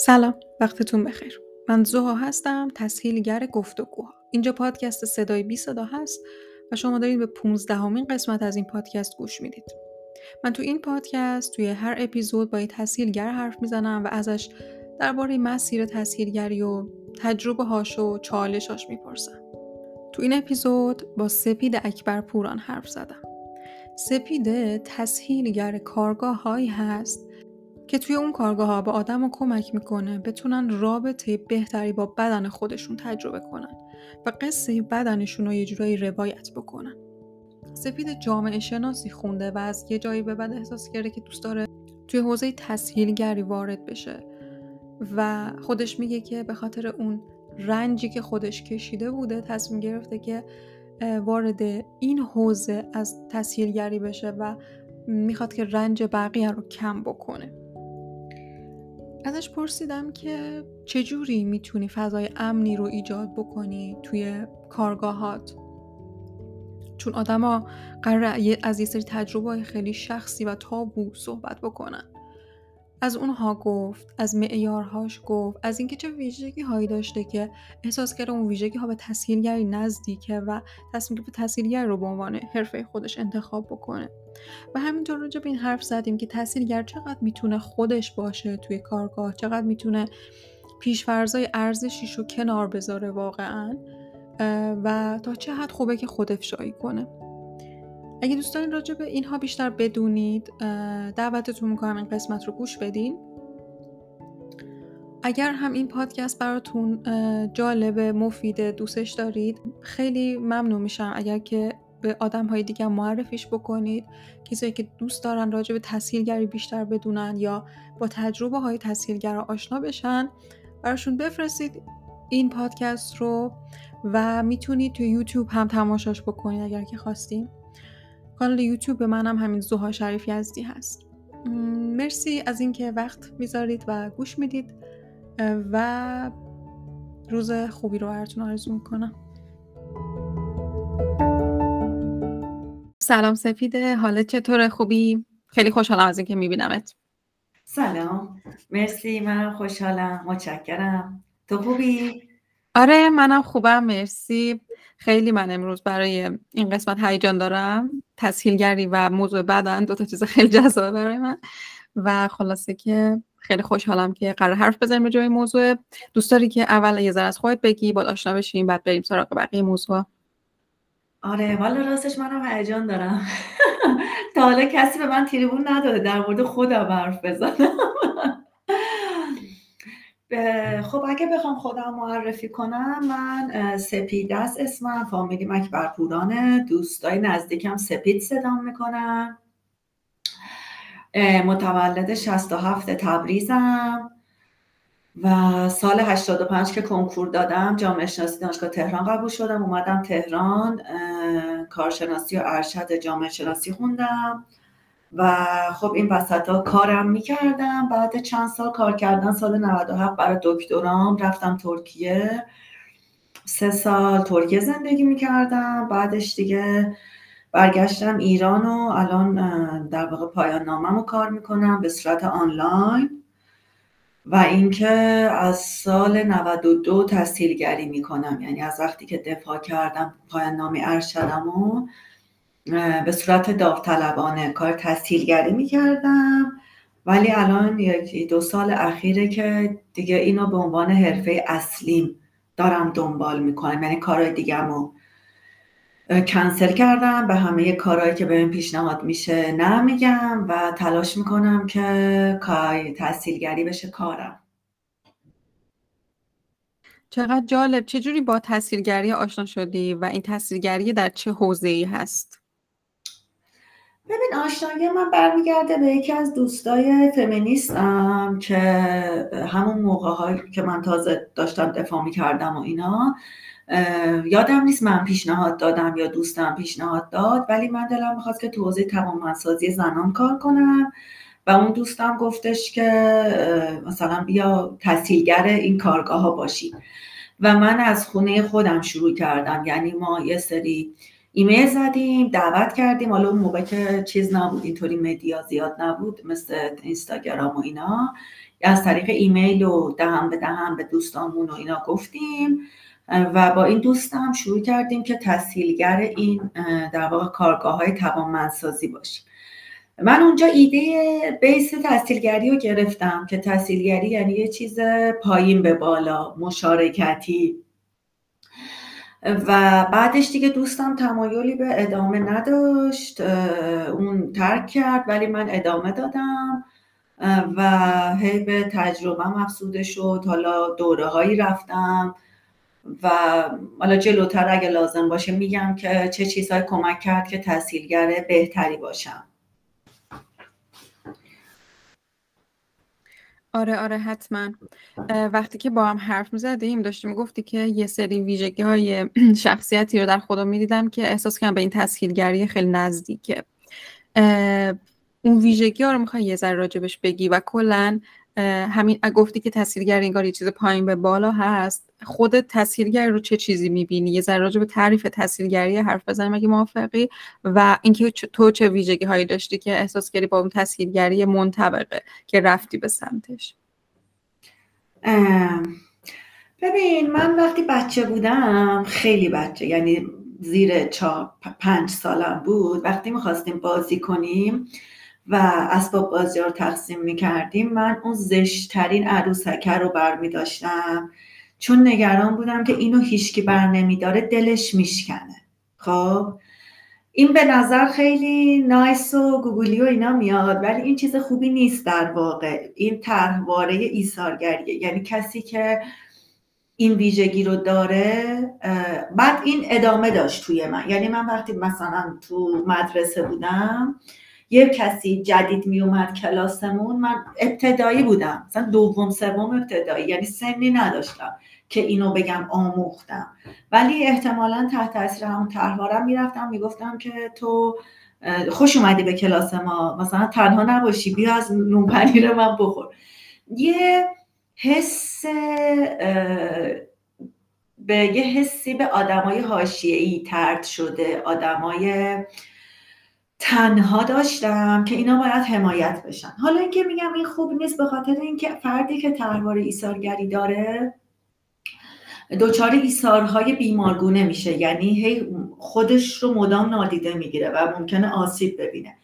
سلام وقتتون بخیر. من زوها هستم تسهیلگر گفتگوها اینجا پادکست صدای بی صدا هست و شما دارید به 15 همین قسمت از این پادکست گوش می‌دید. من تو این پادکست توی هر اپیزود با یه تسهیلگر حرف می‌زنم و ازش درباره مسیر تسهیلگری و تجربه هاش و چالشاش می‌پرسم. تو این اپیزود با سپید اکبر پوران حرف زدم. سپید تسهیلگر کارگاه هایی هست که توی اون کارگاه ها به آدم رو کمک می‌کنه بتونن رابطه بهتری با بدن خودشون تجربه کنن و قصه بدنشون رو یه جورایی روایت بکنن. سپید جامعه شناسی خونده و از یه جایی به بعد احساس کرده که دوست داره توی حوزه تسهیلگری وارد بشه و خودش میگه که به خاطر اون رنجی که خودش کشیده بوده تصمیم گرفته که وارد این حوزه از تسهیلگری بشه و می‌خواد که رنج بقیه رو کم بکنه. ازش پرسیدم که چجوری می‌تونی فضای امنی رو ایجاد بکنی توی کارگاهات؟ چون آدما قرار از یه سری تجربه خیلی شخصی و تابو صحبت بکنن. از اونها گفت از معیارهاش گفت از اینکه چه ویژگی هایی داشته که احساس کرده اون ویژگی ها به تسهیلگری نزدیکه و تصمیم به تسهیلگر رو به عنوان حرفه خودش انتخاب بکنه. و همینطور راجع به این حرف زدیم که تسهیلگر چقدر می‌تونه خودش باشه توی کارگاه چقدر می‌تونه پیشفرزای ارزشیش رو کنار بذاره واقعا و تا چه حد خوبه که خود افشایی کنه. اگه دوست دارین راجع به اینها بیشتر بدونید دعوتتون می‌کنم این قسمت رو گوش بدین. اگر هم این پادکست براتون جالب مفید دوستش دارید خیلی ممنون میشم اگر که به آدم های دیگه معرفیش بکنید. کسایی که دوست دارن راجع به تسهیلگری بیشتر بدونن یا با تجربه های تسهیلگر آشنا بشن براشون بفرستید این پادکست رو و می‌تونید توی یوتیوب هم تماشاش بکنید اگر که خواستیم کانال یوتیوب منم همین زوها شریف یزدی هست. مرسی از اینکه وقت می‌ذارید و گوش می‌دید و روز خوبی رو براتون آرزو می‌کنم. سلام سپیده حالت چطوره؟ خوبی؟ خیلی خوشحالم از اینکه میبینمت. سلام. مرسی منم خوشحالم. متشکرم. تو خوبی؟ آره منم خوبم. مرسی. خیلی من امروز برای این قسمت هیجان دارم. تسهیلگری و موضوع بدن دو تا چیز خیلی جذابه برای من. و خلاصه که خیلی خوشحالم که قرار حرف بزنیم به جای موضوع. دوست داری که اول یه ذره از خودت بگی بعد آشنا بشیم بعد بریم سراغ بقیه موضوع آره والا راستش منم هیجان دارم. تا حالا کسی به من تریبون نداده در مورد خودم حرف بزنم. خب اگه بخوام خودم معرفی کنم من سپید است اسمم. فامیلی مکبر پورانه. دوستای نزدیکم سپید صدام می‌کنم متولد 67 تبریزم. و سال 85 که کنکور دادم جامعه شناسی دانشگاه تهران قبول شدم. اومدم تهران کارشناسی و ارشد جامعه شناسی خوندم و خب این وسط ها کارم می‌کردم. بعد چند سال کار کردن سال 97 برای دکترام رفتم ترکیه. سه سال ترکیه زندگی می‌کردم. بعدش دیگه برگشتم ایران و الان در واقع پایان نامم رو کار می‌کنم. به صورت آنلاین. و اینکه از سال 92 تحصیلگری می‌کنم. یعنی از وقتی که دفاع کردم پایان نامی ارشدم و به صورت داوطلبانه کار تحصیلگری می‌کردم. ولی الان یکی دو سال اخیره که دیگه اینو به عنوان حرفه اصلیم دارم دنبال می‌کنم. یعنی کارهای دیگه کنسل کردم. به همه کارهایی که به پیشنهاد میشه نمیگم و تلاش می‌کنم که کار تحصیلگری بشه کارم. چقدر جالب. چجوری با تحصیلگری آشنا شدی و این تحصیلگری در چه حوزه ای هست؟ ببین آشنایی من برمیگرده به یکی از دوستای فمینیستم که همون موقع که من تازه داشتم دفاع می‌کردم و اینا. یادم نیست من پیشنهاد دادم یا دوستم پیشنهاد داد ولی من دلم می‌خواست که تو حوزه توانمندسازی زنان کار کنم و اون دوستم گفتش که مثلا بیا تحصیلگر این کارگاه ها باشی. و من از خونه خودم شروع کردم. یعنی ما یه سری ایمیل زدیم دعوت کردیم. حالا اون موقع که چیز نبود اینطوری مدیا زیاد نبود مثل اینستاگرام و اینا. از طریق ایمیل و دهم به دهم به دوستانمون و اینا گفتیم. و با این دوستم شروع کردیم که تسهیلگر این در واقع کارگاه های توانمندسازی باشیم. من اونجا ایده بیس تحصیلگری رو گرفتم که تحصیلگری یعنی یه چیز پایین به بالا مشارکتی. و بعدش دیگه دوستم تمایلی به ادامه نداشت اون ترک کرد ولی من ادامه دادم و هی به تجربه افزوده شد. حالا دوره هایی رفتم. و حالا جلوتر اگه لازم باشه میگم که چه چیزهایی کمک کرد که تحصیلگر بهتری باشم. آره آره حتما. وقتی که با هم حرف می‌زدیم داشتی می‌گفتی که یه سری ویژگی های شخصیتی رو در خودم می‌دیدم که احساس کنم به این تسهیلگری خیلی نزدیکه. اون ویژگی ها رو می‌خوای یه ذره راجبش بگی و کلا همین گفتی که تسهیلگر انگار یه چیز پایین به بالا هست. خود تسهیلگر رو چه چیزی می‌بینی؟ یه ذره راجب تعریف تسهیلگری حرف بزنیم اگه موافقی. و اینکه تو چه ویژگی هایی داشتی که احساس کردی با اون تسهیلگری منطبقه که رفتی به سمتش؟ ببین من وقتی بچه بودم خیلی بچه یعنی زیر چهار پنج سالم بود. وقتی می‌خواستیم بازی کنیم و اسباب بازی رو تقسیم می‌کردیم. من اون زشتترین عروسکه رو بر داشتم چون نگران بودم که اینو هیچکی بر نمیداره دلش میشکنه. خب؟ این به نظر خیلی نایس و گوگلی و اینا میاد ولی این چیز خوبی نیست در واقع. این طرحواره ایثارگریه. یعنی کسی که این ویژگی رو داره بعد این ادامه داشت توی من. یعنی من وقتی مثلا تو مدرسه بودم یه کسی جدید می اومد کلاسمون من ابتدایی بودم. مثلا دوم سوم ابتدایی یعنی سنی نداشتم که اینو بگم آموختم. ولی احتمالا تحت تاثیر همون طرحوارم می‌رفتم می‌گفتم که تو خوش اومدی به کلاس ما. مثلا تنها نباشی بیا از نون پنیر من بخور. یه حس به یه حسی به آدمای حاشیه‌ای ترد شده. آدمای تنها داشتم که اینا باید حمایت بشن. حالا اینکه میگم این خوب نیست به خاطر اینکه فردی که تحوار ایثارگری داره دچار ایثارهای بیمارگونه میشه. یعنی هی خودش رو مدام نادیده می‌گیره و ممکنه آسیب ببینه.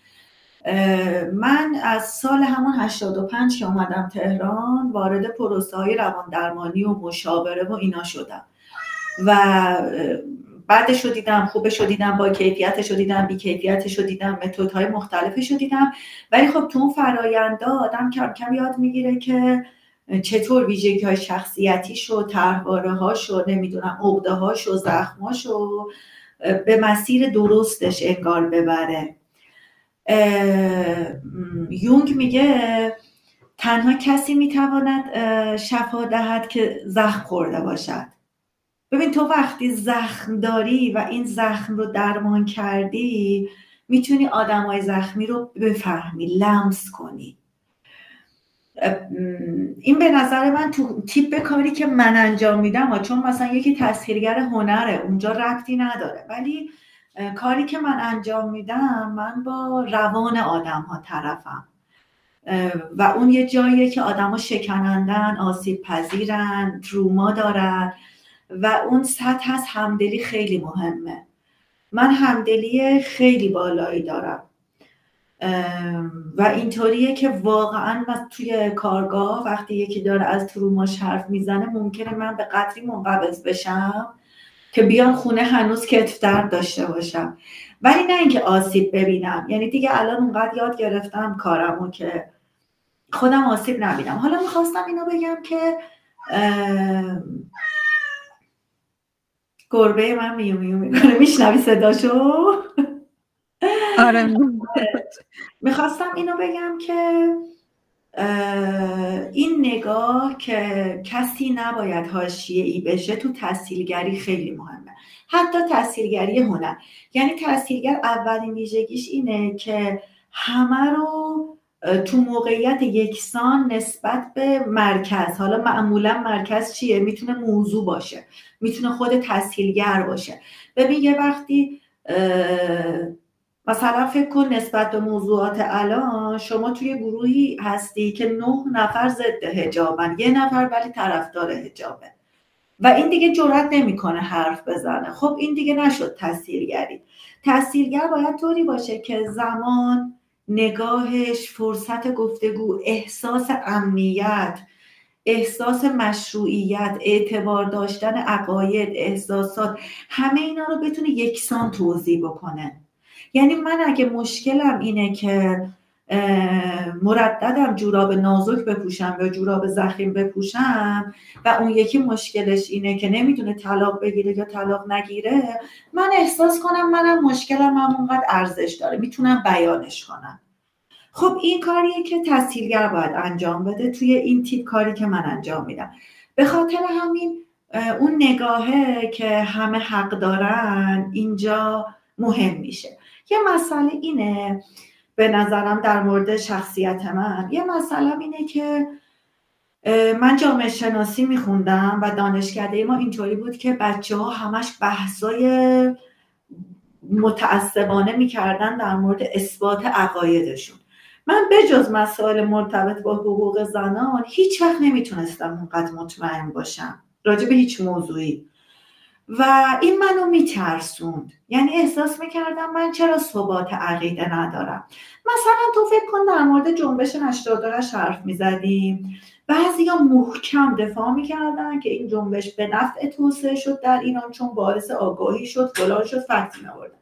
من از سال همون 85 که اومدم تهران وارد پروسه های روان درمانی و مشاوره و اینا شدم. و بعدش رو دیدم خوبش رو دیدم با کیفیتش رو دیدم بی کیفیتش رو دیدم های مختلفش رو دیدم. ولی خب تو اون فراینده آدم کم کم یاد می‌گیره که چطور ویژگی های شخصیتی شو تحواره ها شو نمی‌دونم عقده ها شو زخم شو به مسیر درستش انگار ببره. یونگ میگه تنها کسی می‌تواند شفا دهد که زخم خورده باشد. ببین تو وقتی زخم داری و این زخم رو درمان کردی می‌تونی آدمای زخمی رو بفهمی لمس کنی. این به نظر من تو تیپ کاری که من انجام میدم چون مثلا یکی تسخیرگر هنره اونجا ربطی نداره. ولی کاری که من انجام میدم من با روان آدم ها طرفم و اون یه جاییه که آدما شکنندن آسیب پذیرن تروما دارن. و اون سطح از همدلی خیلی مهمه. من همدلی خیلی بالایی دارم. و اینطوریه که واقعا توی کارگاه وقتی یکی داره از تروماش حرف می‌زنه ممکنه من به قدری منقبض بشم که بیان خونه هنوز کتف درد داشته باشم. ولی نه اینکه آسیب ببینم. یعنی دیگه الان اونقدر یاد گرفتم کارمو که خودم آسیب نبینم. حالا می‌خواستم اینو بگم که گربه من میو میو می‌کنه میشنوی صداشو؟ آره. می‌خواستم اینو بگم که این نگاه که کسی نباید حاشیه ای بشه تو تحصیلگری خیلی مهمه. حتی تحصیلگری هنر. یعنی تحصیلگر اولین ویژگیش اینه که همه رو تو موقعیت یکسان نسبت به مرکز. حالا معمولا مرکز چیه؟ می‌تونه موضوع باشه. می‌تونه خود تسهیلگر باشه. ببین یه وقتی مثلا فکر کن نسبت به موضوعات الان شما توی گروهی هستی که نه نفر ضد هجابن یه نفر ولی طرفدار هجابه و این دیگه جرات نمی‌کنه حرف بزنه. خب این دیگه نشد تاثیرگری تاثیرگر باید طوری باشه که زمان نگاهش فرصت گفتگو احساس امنیت احساس مشروعیت اعتبار داشتن عقاید احساسات همه اینا رو بتونه یکسان توضیح بکنه. یعنی من اگه مشکلم اینه که مرددم جوراب نازک بپوشم یا جوراب زخیم بپوشم. و اون یکی مشکلش اینه که نمی‌تونه طلاق بگیره یا طلاق نگیره. من احساس کنم منم مشکلم هم اونقدر ارزش داره. می‌تونم بیانش کنم. خب این کاریه که تحصیلگر باید انجام بده توی این تیپ کاری که من انجام میدم. به خاطر همین اون نگاهه که همه حق دارن اینجا مهم میشه. یه مسئله اینه به نظرم در مورد شخصیت من یه مسئله اینه که من جامعه شناسی میخوندم و دانشکده ما اینطوری بود که بچه ها همش بحثای متعصبانه می‌کردن در مورد اثبات عقایدشون. من بجز مسائل مرتبط با حقوق زنان هیچ وقت نمی‌تونستم اونقدر مطمئن باشم. راجع به هیچ موضوعی. و این منو میترسوند. یعنی احساس می‌کردم من چرا ثبات عقیده ندارم. مثلا تو فکر کن در مورد جنبش 88 حرف می‌زدیم. بعضی ها محکم دفاع می‌کردن که این جنبش به نفع توسعه شد در ایران چون باعث آگاهی شد فلان شد فکت نبردن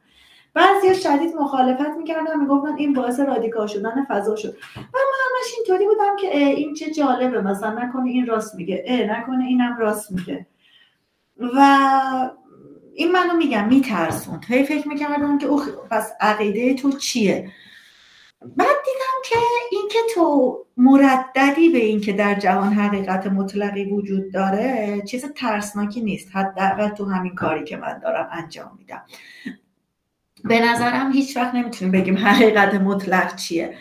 بعضی شدید مخالفت می‌کردن می‌گفتن این باعث رادیکال شدن فضا شد. و من همش اینطوری بودم که این چه جالبه مثلا نکنه این راست میگه اه نکنه اینم راست میگه. و این منو میگم میترسوند هی فکر می‌کردم که اوه پس عقیده تو چیه؟ بعد دیدم که اینکه تو مرددی به اینکه در جهان حقیقت مطلقی وجود داره چیز ترسناکی نیست. حداقل تو همین کاری که من دارم انجام میدم. به نظرم هیچ وقت نمی‌تونیم بگیم حقیقت مطلق چیه.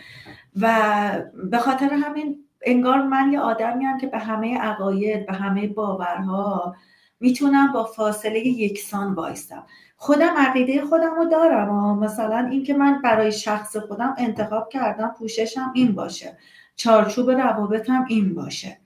و به خاطر همین انگار من یه آدمی که به همه عقاید به همه باورها می‌تونم با فاصله یکسان وایستم خودم عقیده خودم رو دارم مثلا اینکه من برای شخص خودم انتخاب کردم پوششم این باشه. چارچوب روابطم این باشه.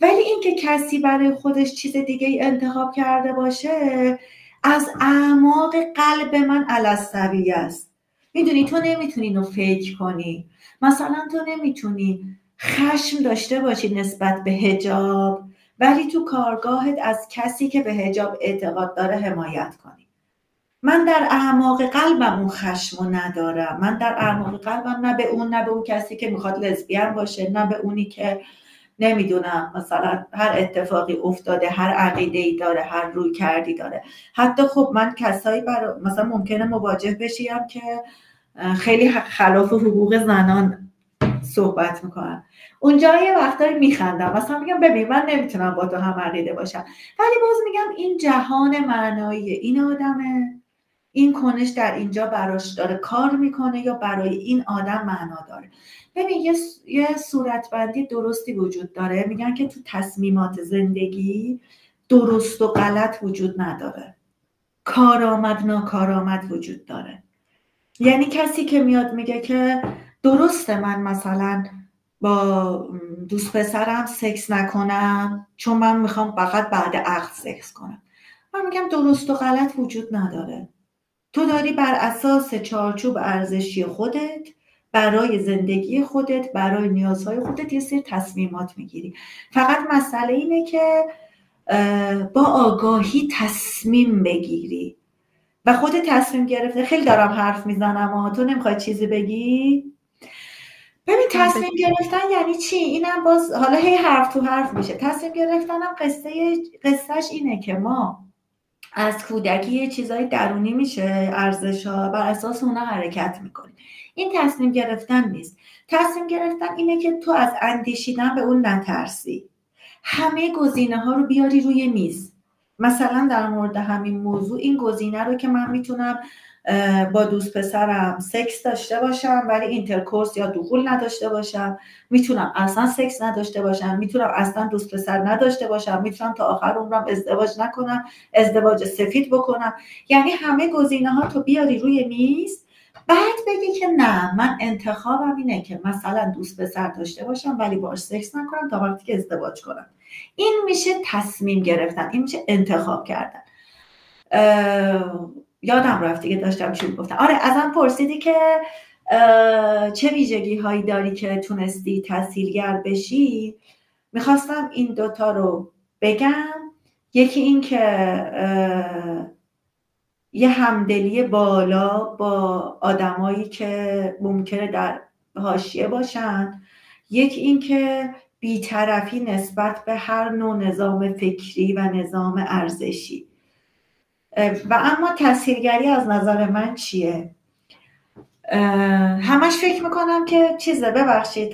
ولی اینکه کسی برای خودش چیز دیگه ای انتخاب کرده باشه از اعماق قلب من علصبی است. می‌دونی تو نمی‌تونی اینو فکر کنی. مثلا تو نمی‌تونی خشم داشته باشی نسبت به هجاب ولی تو کارگاهت از کسی که به هجاب اعتقاد داره حمایت کنی. من در اعماق قلبم اون خشم رو ندارم. من در اعماق قلبم نه به اون نه به اون کسی که می‌خواد لزبیان باشه نه به اونی که نمی‌دونم مثلا هر اتفاقی افتاده هر عقیده ای داره هر روی کردی داره. حتی خب من کسایی برا مثلا ممکنه مواجه بشیم که خیلی خلاف حقوق زنان صحبت می‌کنن اونجا یه وقتایی میخندم. مثلا میگم ببین من نمی‌تونم با تو هم عقیده باشم. ولی باز میگم این جهان معنایی این آدمه. این کنش در اینجا براش داره کار می‌کنه یا برای این آدم معنا داره. ببین یه, یه صورتبندی درستی وجود داره. میگن که تو تصمیمات زندگی درست و غلط وجود نداره. کارآمد ناکارآمد وجود داره. یعنی کسی که میاد میگه که درسته من مثلا با دوست پسرم سکس نکنم چون من می‌خوام فقط بعد عقد سکس کنم. من میگم درست و غلط وجود نداره. تو داری بر اساس چارچوب ارزشی خودت برای زندگی خودت برای نیازهای خودت یه سری تصمیمات می‌گیری. فقط مسئله اینه که با آگاهی تصمیم بگیری. و خود تصمیم گرفته خیلی دارم حرف می‌زنم و تو نمی‌خوای چیزی بگی؟ ببین تصمیم گرفتن یعنی چی؟ اینم باز حالا هی حرف تو حرف میشه. تصمیم گرفتنم قصه قصهش اینه که ما از کودکی یه چیزای درونی میشه ارزش ها بر اساس اونا حرکت می‌کنیم. این تصمیم گرفتن نیست. تصمیم گرفتن اینه که تو از اندیشیدن به اون نترسی. همه گزینه ها رو بیاری روی میز. مثلا در مورد همین موضوع این گزینه رو که من می‌تونم با دوست پسرم سکس داشته باشم ولی intercourse یا دخول نداشته باشم. می‌تونم اصلا سکس نداشته باشم. می‌تونم اصلا دوست پسر نداشته باشم. می‌تونم تا آخر عمرم ازدواج نکنم ازدواج سفید بکنم. یعنی همه گزینه ها تو بیاری روی میز. بعد بگی که نه من انتخابم اینه که مثلا دوست پسر داشته باشم ولی باش سکس نکنم تا وقتی که ازدواج کنم. این میشه تصمیم گرفتن. این میشه انتخاب کردن. یادم رفت دیگه داشتم چی گفتم آره ازم پرسیدی که چه ویژگی هایی داری که تونستی تحصیلگر بشی؟ می‌خواستم این دوتا رو بگم. یکی این که یه همدلی بالا با آدمایی که ممکنه در حاشیه باشن. یکی این که بیطرفی نسبت به هر نوع نظام فکری و نظام ارزشی. و اما تاثیرگری از نظر من چیه؟ همش فکر می‌کنم که چیزه ببخشید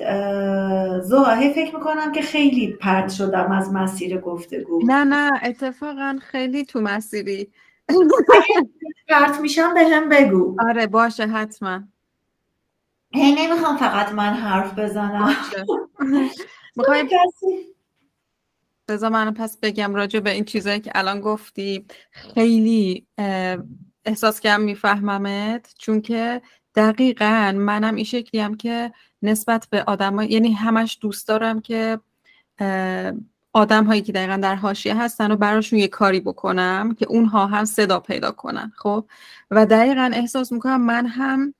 زوهه فکر می‌کنم که خیلی پرد شدم از مسیر گفتگو. نه نه اتفاقا خیلی تو مسیری. پرت میشم به هم بگو. آره باشه حتما. هی نمی‌خوام فقط من حرف بزنم. می‌خوای بذار من پس بگم راجع به این چیزایی که الان گفتی. خیلی احساس کردم میفهممت. چون که دقیقا منم این شکلی هم که نسبت به آدم یعنی همش دوست دارم که آدم هایی که دقیقا در حاشیه هستن و براشون یه کاری بکنم که اونها هم صدا پیدا کنن خب؟ و دقیقا احساس می‌کنم من هم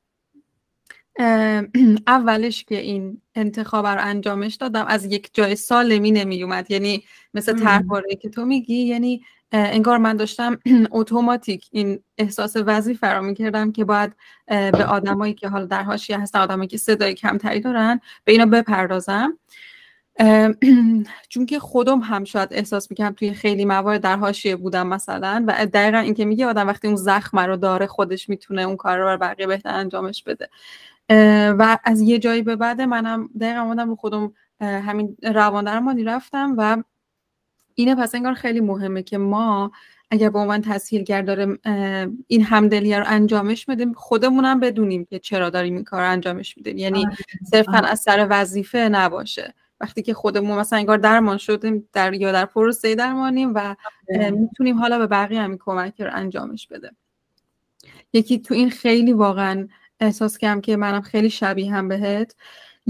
اولش که این انتخاب رو انجامش دادم از یک جای سالمی نمی اومد یعنی مثل طرحواره که تو میگی یعنی انگار من داشتم اتوماتیک این احساس وظیفه را کردم که باید به آدمایی که حالا در حاشیه هستن آدمایی که صدای کمتری دارن به اینا بپردازم. چون که خودم هم شاید احساس می‌کنم توی خیلی موارد در حاشیه بودم مثلا و دقیقا این که میگه آدم وقتی اون زخم رو داره خودش می‌تونه اون کار رو بقیه بهتر انجامش بده. و از یه جایی به بعد منم دقیقا آمدم رو خودم همین روان درمانی رفتم و اینه پس انگار خیلی مهمه که ما اگر به عنوان تسهیلگر داره این همدلیه رو انجامش میدیم خودمونم بدونیم که چرا داریم این کار رو انجامش میدیم. یعنی صرفا از سر وظیفه نباشه. وقتی که خودمون مثلا انگار درمان شدیم در یا در پروسه درمانیم و می‌تونیم حالا به بقیه همین کمک رو انجامش بده. یکی تو این خیلی واقعا احساس کردم که منم خیلی شبیه هم بهت.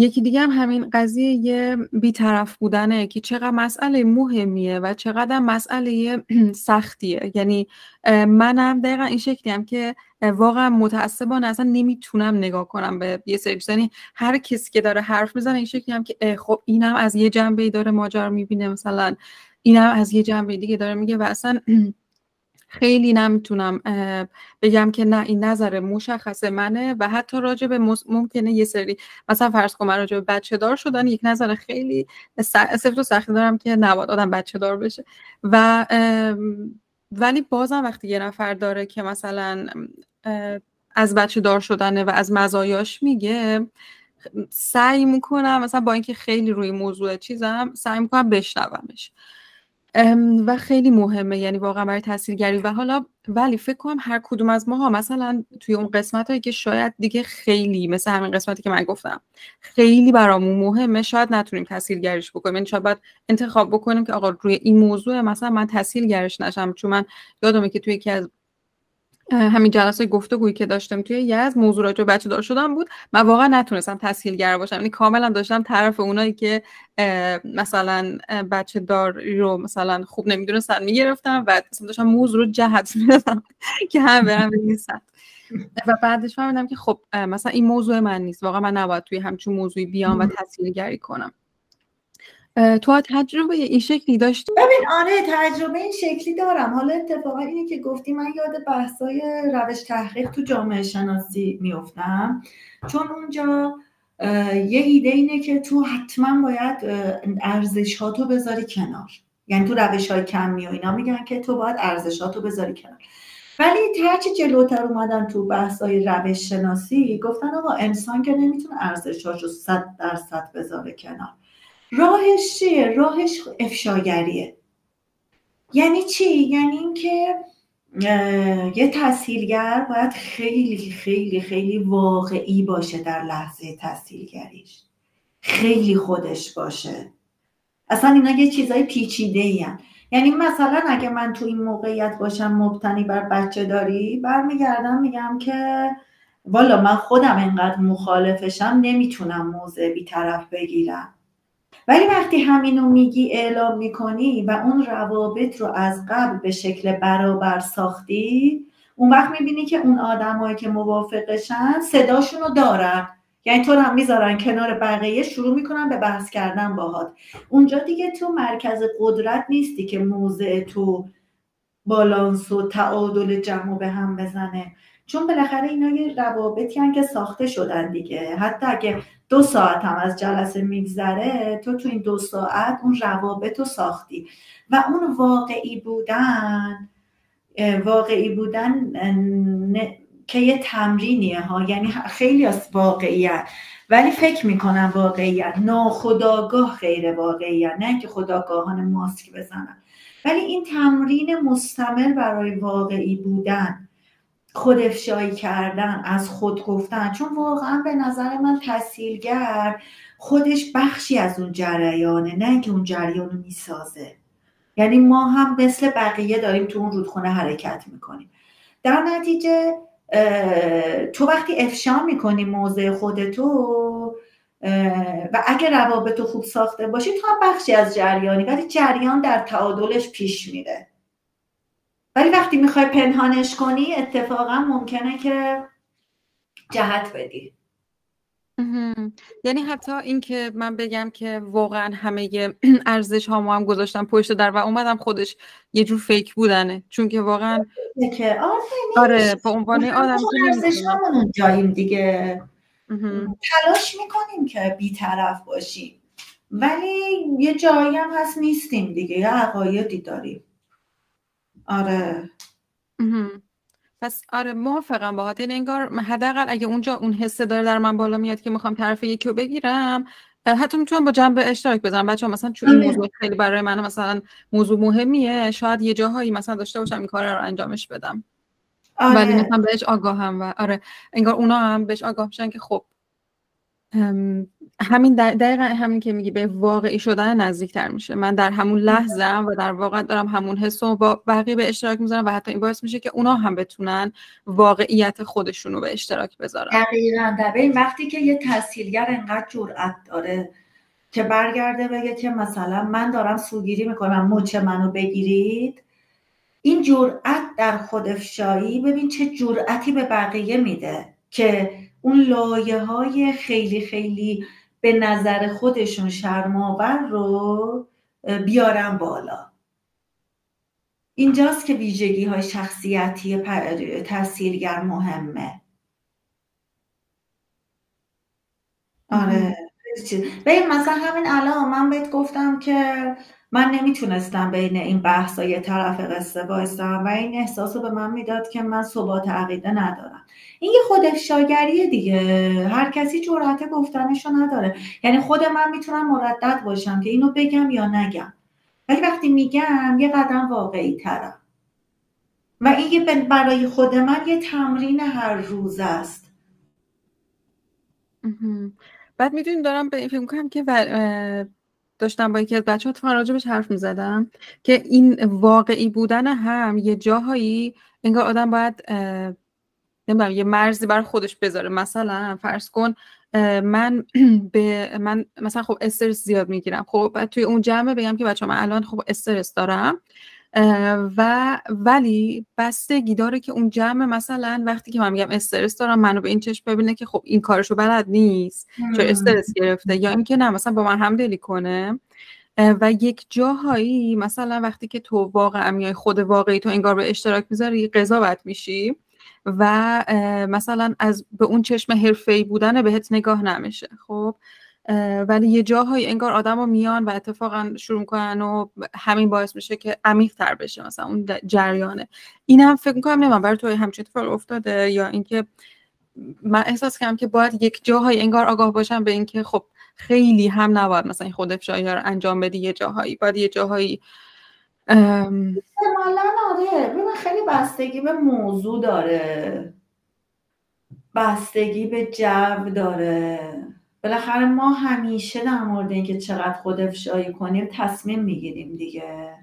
یکی دیگه هم همین قضیه یه بیطرف بودنه که چقدر مسئله مهمیه و چقدر مسئله سختیه. یعنی منم دقیقا این شکلی هم که واقعا متعصبانه اصلا نمی‌تونم نگاه کنم به یه سری یعنی هر کسی که داره حرف می‌زنه این شکلی هم که خب اینم از یه جنبه داره ماجرا می‌بینه مثلا. اینم از یه جنبه دیگه داره میگه و اصلا خیلی نمی‌تونم بگم که نه این نظر مشخص منه و حتی راجع به ممکنه یه سری مثلا فرض کنم راجع به بچه دار شدن یک نظر خیلی سفت و سختی دارم که نباید آدم بچه دار بشه. و ولی بازم وقتی یه نفر داره که مثلا از بچه دار شدنه و از مزایاش میگه سعی می‌کنم مثلا با اینکه خیلی روی موضوع چیزم سعی می‌کنم بشنومش. و خیلی مهمه یعنی واقعا برای تاثیرگری. و حالا ولی فکر کنم هر کدوم از ماها مثلا توی اون قسمت هایی که شاید دیگه خیلی مثل همین قسمتی که من گفتم خیلی برامون مهمه شاید نتونیم تاثیرگریش بکنیم. یعنی شاید انتخاب بکنیم که آقا روی این موضوع مثلا من تاثیرگرش نشم چون من یادمه که توی یکی از همین جلسه گفتگویی که داشتم توی یز موضوع راجع بچه دار شدن بود من واقعا نتونستم تسهیلگر باشم. یعنی کاملا داشتم طرف اونایی که مثلا بچه دار رو مثلا خوب نمی‌دونستن می‌گرفتم و داشتم موضوع رو جهت می‌دادم که هم برم نیستن و بعدش فهمیدم که خب مثلا این موضوع من نیست. واقعا من نباید توی همچون موضوعی بیام و تسهیلگری کنم. تو تجربه این شکلی داشتی؟ ببین آره تجربه این شکلی دارم. حالا اتفاقا اینی که گفتی من یاد بحثای روش تحقیق تو جامعه شناسی میفتم چون اونجا یه ایده اینه که تو حتما باید ارزشاتو بذاری کنار. یعنی تو روش های کمی و اینا میگن که تو باید ارزشاتو بذاری کنار. ولی هرچی جلوتر اومدن تو بحث های روش شناسی گفتن آقا انسان که نمی‌تونه ارزشاشو صد درصد بذاره کنار. راهش چیه؟ راهش افشاگریه. یعنی چی؟ یعنی اینکه یه تحصیلگر باید خیلی خیلی خیلی واقعی باشه در لحظه تحصیلگریش. خیلی خودش باشه. اصلا اینا یه چیزای پیچیده ای یعنی مثلا اگه من تو این موقعیت باشم مبتنی بر بچه داری برمیگردم میگم که والا من خودم انقدر مخالفشم نمی‌تونم موضع بیطرف بگیرم. ولی وقتی همینو میگی اعلام می‌کنی و اون روابط رو از قبل به شکل برابر ساختی اون وقت می‌بینی که اون آدمایی که موافقشن صداشون رو دارن. یعنی تو هم می‌ذارن کنار بقیه شروع می‌کنن به بحث کردن باهات. اونجا دیگه تو مرکز قدرت نیستی که موضع تو بالانس و تعادل جمع به هم بزنه. چون بالاخره اینا یه روابطی هم که ساخته شدن دیگه. حتی اگه دو ساعت هم از جلسه میگذره تو تو این دو ساعت اون روابط رو ساختی. و اون واقعی بودن واقعی بودن که یه تمرینیه ها. یعنی خیلی از واقعیت. ولی فکر می‌کنم واقعیت. ناخداگاه غیر واقعیت. نه که خداگاهان ماسک بزنن. ولی این تمرین مستمر برای واقعی بودن. خودافشایی کردن از خود گفتن. چون واقعا به نظر من تحصیلگر خودش بخشی از اون جریانه نه که اون جریان رو می‌سازه. یعنی ما هم مثل بقیه داریم تو اون رودخونه حرکت می‌کنیم. در نتیجه تو وقتی افشا می‌کنی موضع خودتو و اگه روابط خوب ساخته باشی تو هم بخشی از جریانی ولی جریان در تعادلش پیش میره. ولی وقتی می‌خوای پنهانش کنی اتفاقا ممکنه که جهت بدی. یعنی حتی اینکه من بگم که واقعا همه ارزش ها هم گذاشتم پشت در و اومدم خودش یه جور فیک بودنه. چون که واقعا که آره به عنوان آدم ارزش همون جاییم دیگه. تلاش می‌کنیم که بیطرف باشیم. ولی یه جایی هم هست نیستیم دیگه. یه عقایدی داریم. آره. پس آره موافقم باهات. یعنی انگار حداقل اگه اونجا اون حسه داره در من بالا میاد که می‌خوام طرف یکی رو بگیرم حتی می‌تونم با جنبه اشتراک بزنم بچه ها مثلا چون این آره. موضوع خیلی برای من مثلا موضوع مهمیه شاید یه جاهایی مثلا داشته باشم این کار رو انجامش بدم. آره. ولی مثلا بهش آگاهم و آره انگار اونا هم بهش آگاه میشن که خب همین دقیقا همین که میگی به واقعی شدن نزدیکتر میشه. من در همون لحظه و در واقع دارم همون حس و با بقیه به اشتراک می‌ذارم و حتی این باعث میشه که اونا هم بتونن واقعیت خودشون رو به اشتراک بذارن. دقیقا. این وقتی که یه تحصیلگر انقدر جرأت داره که برگرده بگه که مثلا من دارم سوگیری می‌کنم مچ منو بگیرید این جرأت در خودفشایی ببین چه جرأتی به بقیه میده که اون لایه های خیلی خیلی به نظر خودشون شرماور رو بیارن بالا. اینجاست که ویژگی های شخصیتی تاثیرگر مهمه. آره ببین مثلا همین الان من بهت گفتم که من نمی‌تونستم بین این بحث یه طرف قصه بایستم و این احساس رو به من می‌داد که من ثبات عقیده ندارم. این یه خود افشاگریه دیگه. هر کسی جرأت گفتنشو نداره. یعنی خود من می‌تونم مردد باشم که اینو بگم یا نگم. ولی وقتی میگم یه قدم واقعی ترم. و این برای خود من یه تمرین هر روز است. بعد می‌دونیم دارم به فکر کنم که داشتم با یکی از بچه ها راجبش حرف می‌زدم که این واقعی بودن هم یه جاهایی انگار آدم باید نمی‌دونم یه مرزی بر خودش بذاره. مثلا فرض کن من به من مثلا خب استرس زیاد می‌گیرم. خب توی اون جمع بگم که بچه من الان خب استرس دارم. و ولی بستگی داره که اون جمع مثلا وقتی که من میگم استرس دارم منو به این چشم ببینه که خب این کارشو بلد نیست چون استرس گرفته؟ یا اینکه نه مثلا با من همدلی کنه. و یک جاهایی مثلا وقتی که تو واقعا میای خود واقعی تو انگار به اشتراک می‌ذاری قضاوت میشی و مثلا از به اون چشم حرفه‌ای بودن بهت نگاه نمیشه. خب؟ ولی یه جاهایی انگار آدما میان و اتفاقا شروع کنن و همین باعث میشه که عمیق تر بشه مثلا اون جریانه. اینم فکر می‌کنم نمی‌دونم برای تو همچین اتفاق افتاده یا اینکه من احساس کردم که باید یک جاهایی انگار آگاه باشم به اینکه خب خیلی هم نباید مثلا خود افشایی رو انجام بدی یه جاهایی. باید یه جاهایی احتمالا آره. خیلی بستگی به موضوع داره. بستگی به جو داره. بالاخره ما همیشه در مورد اینکه چقدر خود افشایی کنیم تصمیم می‌گیریم دیگه.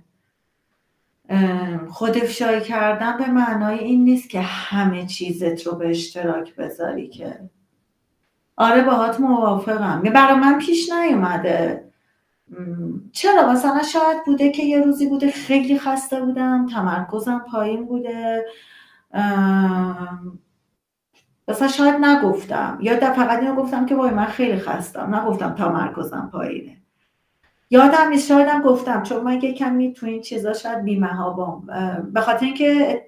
خود افشایی کردن به معنای این نیست که همه چیزت رو به اشتراک بذاری که. آره باهات موافقم. برای من پیش نیومده. چرا؟ مثلا شاید بوده که یه روزی بوده خیلی خسته بودم تمرکزم پایین بوده. مثلا شاید نگفتم. یا فقط اینو گفتم که وای من خیلی خستم. نگفتم تمرکزم پایینه. یادم نیست شایدم گفتم. چون من یه کمی تو این چیزا شاید بیمهابم. به خاطر اینکه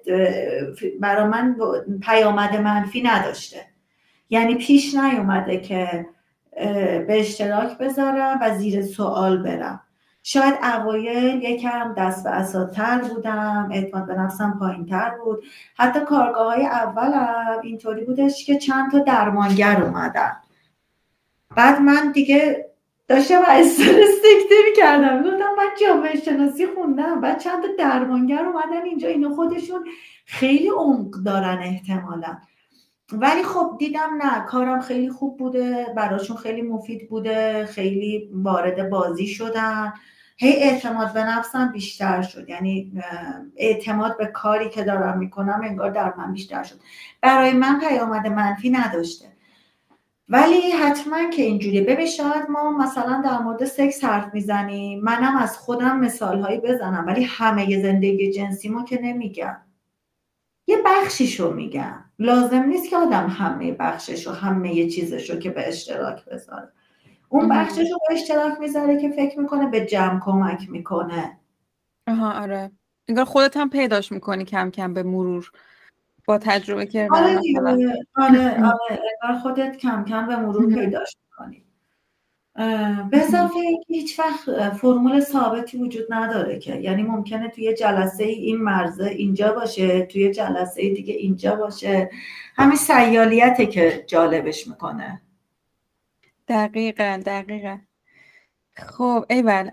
برا من پیامد منفی نداشته. یعنی پیش نیومده که به اشتراک بذارم و زیر سوال برم. شاید اوایل یکم دست به اساتر بودم اعتماد به نفسم پایین تر بود. حتی کارگاه های اولم اینطوری بودش که چند تا درمانگر اومدن. بعد من دیگه داشتم استرس دکته می‌کردم. گفتم من جامعه شناسی خوندم. بعد چند تا درمانگر اومدن اینجا. اینا خودشون خیلی عمق دارن احتمالا. ولی خب دیدم نه کارم خیلی خوب بوده براشون خیلی مفید بوده خیلی وارد بازی شدن. هی اعتماد به نفسم بیشتر شد. یعنی اعتماد به کاری که دارم می‌کنم انگار در من بیشتر شد. برای من پیامد منفی نداشته. ولی حتما که اینجوری ببین شاید ما مثلا در مورد سکس حرف می‌زنیم. منم از خودم مثال هایی بزنم ولی همه زندگی جنسی ما که نمیگم. یه بخشیشو میگم. لازم نیست که آدم همه بخشش و همه چیزش رو که به اشتراک بذاره. اون بخشش رو به اشتراک می‌ذاره که فکر می‌کنه به جمع کمک می‌کنه. آها آره. انگار خودت هم پیداش می‌کنی کم کم به مرور. با تجربه که آره آره آره. خودت کم کم به مرور پیداش به اضافه اینکه هیچ وقت فرمول ثابتی وجود نداره که. یعنی ممکنه توی جلسه این مرزه اینجا باشه توی جلسه دیگه اینجا باشه. همین سیالیته که جالبش می‌کنه. دقیقا دقیقا. خب ایول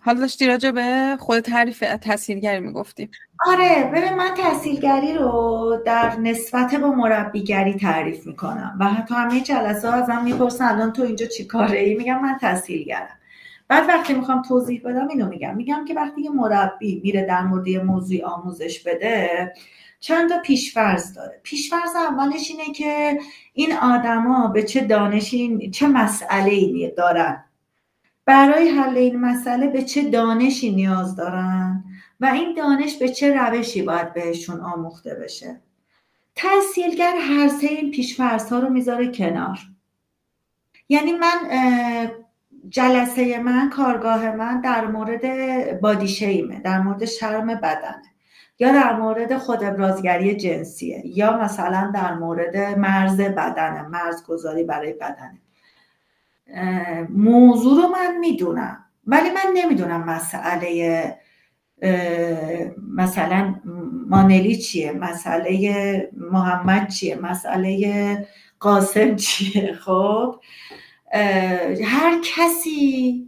حالا داشتی راجع به خود تعریف تحصیلگری می‌گفتی. آره ببین من تحصیلگری رو در نسبت با مربیگری تعریف می‌کنم و حتی همه جلسه ها ازم می‌پرسن الان تو اینجا چی کاره ای؟ میگم من تحصیلگرم. بعد وقتی می‌خوام توضیح بدم اینو میگم. میگم که وقتی یه مربی میره در مورد یه آموزش بده چند تا پیشفرض داره. پیشفرض اولش اینه که این آدما به چه دانشی چه مسئله ای دارن. برای حل این مسئله به چه دانشی نیاز دارن و این دانش به چه روشی باید بهشون آموخته بشه؟ تحصیلگر هر سه این پیشفرض ها رو می‌ذاره کنار. یعنی من جلسه من کارگاه من در مورد بادی شیمه در مورد شرم بدنه یا در مورد خود ابرازگری جنسیه یا مثلا در مورد مرز بدنه مرز گذاری برای بدنه. موضوع رو من می‌دونم. ولی من نمی‌دونم مسئله مثلا مانلی چیه مسئله محمد چیه مسئله قاسم چیه. خب هر کسی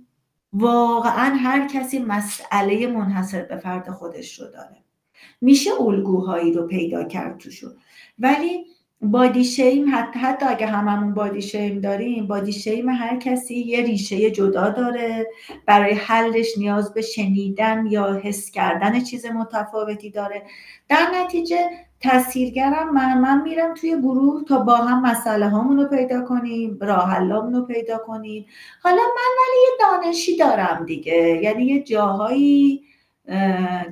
واقعا هر کسی مسئله منحصر به فرد خودش رو داره. میشه الگوهایی رو پیدا کرد توشون. ولی بادی شیم حتی, حتی اگه هممون بادی شیم داریم بادی شیم هر کسی یه ریشه جدا داره. برای حلش نیاز به شنیدن یا حس کردن چیز متفاوتی داره. در نتیجه تاثیرگرم من من میرم توی گروه تا با هم مسئله هامون رو پیدا کنیم راه رو پیدا کنیم. حالا من ولی یه دانشی دارم دیگه. یعنی یه جاهایی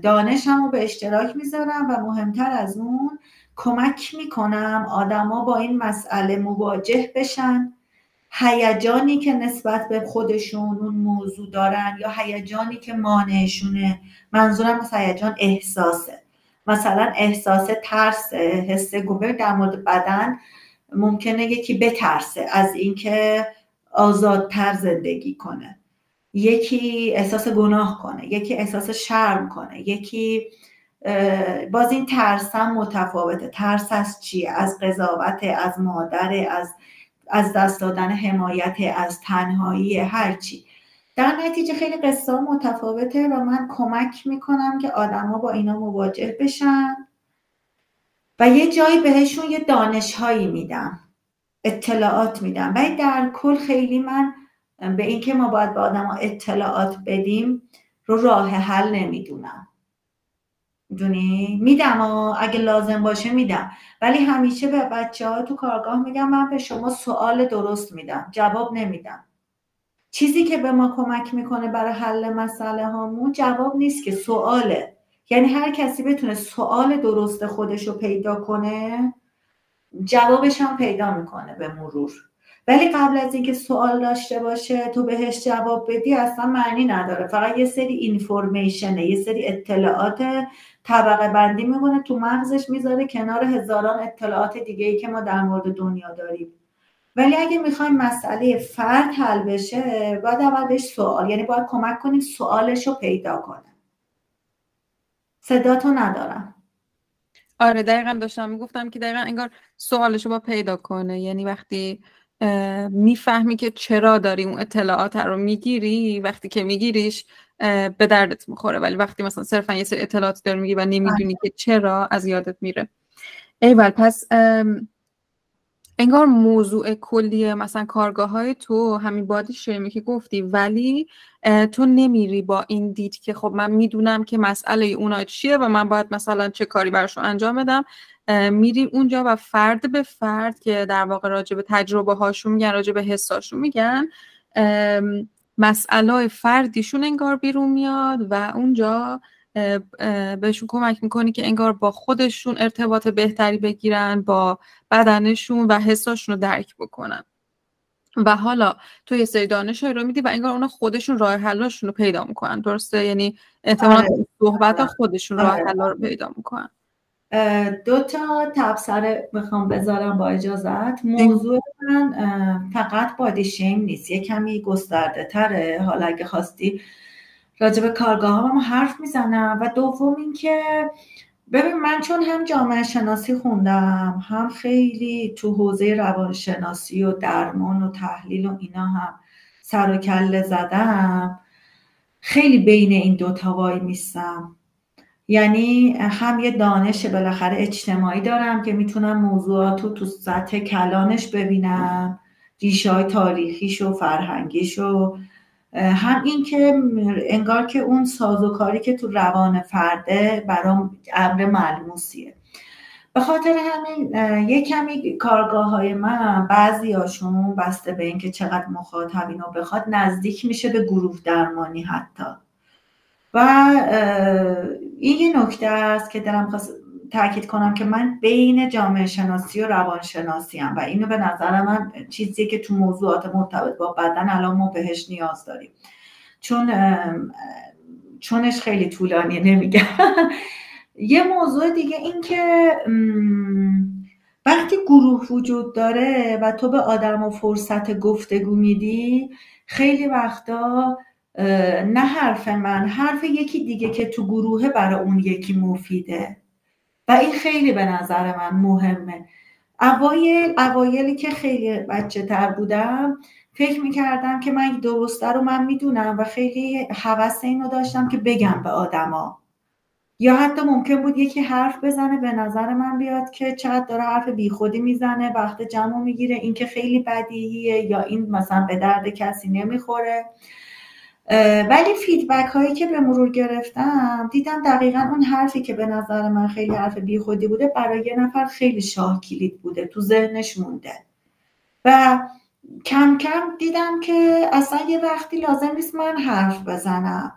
دانشم رو به اشتراک می‌ذارم و مهمتر از اون کمک می‌کنم آدما با این مسئله مواجه بشن. هیجانی که نسبت به خودشون اون موضوع دارن یا هیجانی که مانعشونه. منظورم از هیجان احساسه. مثلا احساس ترس حس گوبر در مورد بدن ممکنه یکی بترسه از اینکه آزادتر زندگی کنه. یکی احساس گناه کنه یکی احساس شرم کنه یکی باز این ترس هم متفاوته. ترس از چیه از قضاوت از مادر از از دست دادن حمایت از تنهایی هرچی در نتیجه خیلی قصه متفاوته و من کمک می‌کنم که آدما با اینا مواجه بشن. و یه جایی بهشون یه دانش هایی میدم اطلاعات میدم. ولی در کل خیلی من به اینکه ما باید به آدما اطلاعات بدیم رو راه حل نمی‌دونم. می‌دونی؟ میدم اگه لازم باشه میدم. ولی همیشه به بچه ها تو کارگاه میگم من به شما سوال درست میدم جواب نمیدم. چیزی که به ما کمک می‌کنه برای حل مسئله هامون جواب نیست که سواله. یعنی هر کسی بتونه سوال درست خودش رو پیدا کنه جوابش هم پیدا می‌کنه به مرور. ولی قبل از اینکه سوال داشته باشه تو بهش جواب بدی اصلا معنی نداره. فقط یه سری اینفورمیشنه یه سری اطلاعات طبقه بندی می‌کنه تو مغزش می‌ذاره کنار هزاران اطلاعات دیگه ای که ما در مورد دنیا داریم. ولی اگه می‌خوایم مسئله فرد حل بشه باید اول بهش سوال یعنی باید کمک کنیم سوالش رو پیدا کنه. صداتو ندارم. آره دقیقا داشتم می‌گفتم که دقیقا انگار سوالش رو با پیدا کنه. یعنی وقتی می‌فهمی که چرا داری اون اطلاعات رو می‌گیری وقتی که میگیریش به دردت می‌خوره. ولی وقتی مثلا صرفا یه سری اطلاعات داری میگی و نمی‌دونی که چرا از یادت میره. ایول پس انگار موضوع کلی مثلا کارگاه های تو همین بادی شیمی که گفتی ولی تو نمیری با این دید که خب من می‌دونم که مسئله اونا چیه و من باید مثلا چه کاری براشون انجام بدم. میری اونجا و فرد به فرد که در واقع راجع به تجربه هاشون میگن راجع به حساشون میگن مسئله فردیشون انگار بیرون میاد و اونجا بهشون کمک می‌کنی که انگار با خودشون ارتباط بهتری بگیرن با بدنشون و حساشون رو درک بکنن و حالا تو یه سری دانش رو میدی و انگار اونا خودشون راه حلاشون رو پیدا می‌کنن درسته یعنی احتمالا آره. صحبت آره. خودشون راه آره. حل رو پیدا می‌کنن دو تا تبصره می‌خوام بذارم با اجازت. موضوع من فقط بادی شیم نیست یه کمی گسترده تره. حالا اگه خواستی راجب کارگاه هم حرف می‌زنم. و دوم اینکه ببین من چون هم جامعه شناسی خوندم هم خیلی تو حوزه روانشناسی و درمان و تحلیل و اینا هم سر و کله زدم خیلی بین این دوتا وای میستم. یعنی هم یه دانش بالاخره اجتماعی دارم که می‌تونم موضوعات رو تو سطح کلانش ببینم ریشه های تاریخیش و فرهنگیش و هم این که انگار که اون سازوکاری که تو روان فرده برام امر ملموسیه. به خاطر همین یه کمی کارگاه های من بعضی هاشون بسته به اینکه چقدر مخاطب اینو بخواد نزدیک میشه به گروه درمانی حتی. و این یه نکته است که دارم خواست تاکید کنم که من بین جامعه شناسی و روان شناسی هم و اینو به نظر من چیزی که تو موضوعات مرتبط با بدن الان ما بهش نیاز داریم. چون چونش خیلی طولانیه نمیگم. یه موضوع دیگه این که وقتی گروه وجود داره و تو به آدم و فرصت گفتگو میدی خیلی وقتا نه حرف من حرف یکی دیگه که تو گروه برای اون یکی مفیده. و این خیلی به نظر من مهمه. اوایل اوایلی که خیلی بچه تر بودم فکر می‌کردم که من درسته رو من می‌دونم و خیلی حوث اینو داشتم که بگم به آدما. یا حتی ممکن بود یکی حرف بزنه به نظر من بیاد که چقدر داره حرف بیخودی می‌زنه وقت جمع می‌گیره این که خیلی بدیهیه یا این مثلا به درد کسی نمی‌خوره. ولی فیدبک هایی که به مرور گرفتم دیدم دقیقا اون حرفی که به نظر من خیلی حرف بیخودی بوده برای یه نفر خیلی شاه کلید بوده تو ذهنش مونده. و کم کم دیدم که اصلا یه وقتی لازم نیست من حرف بزنم.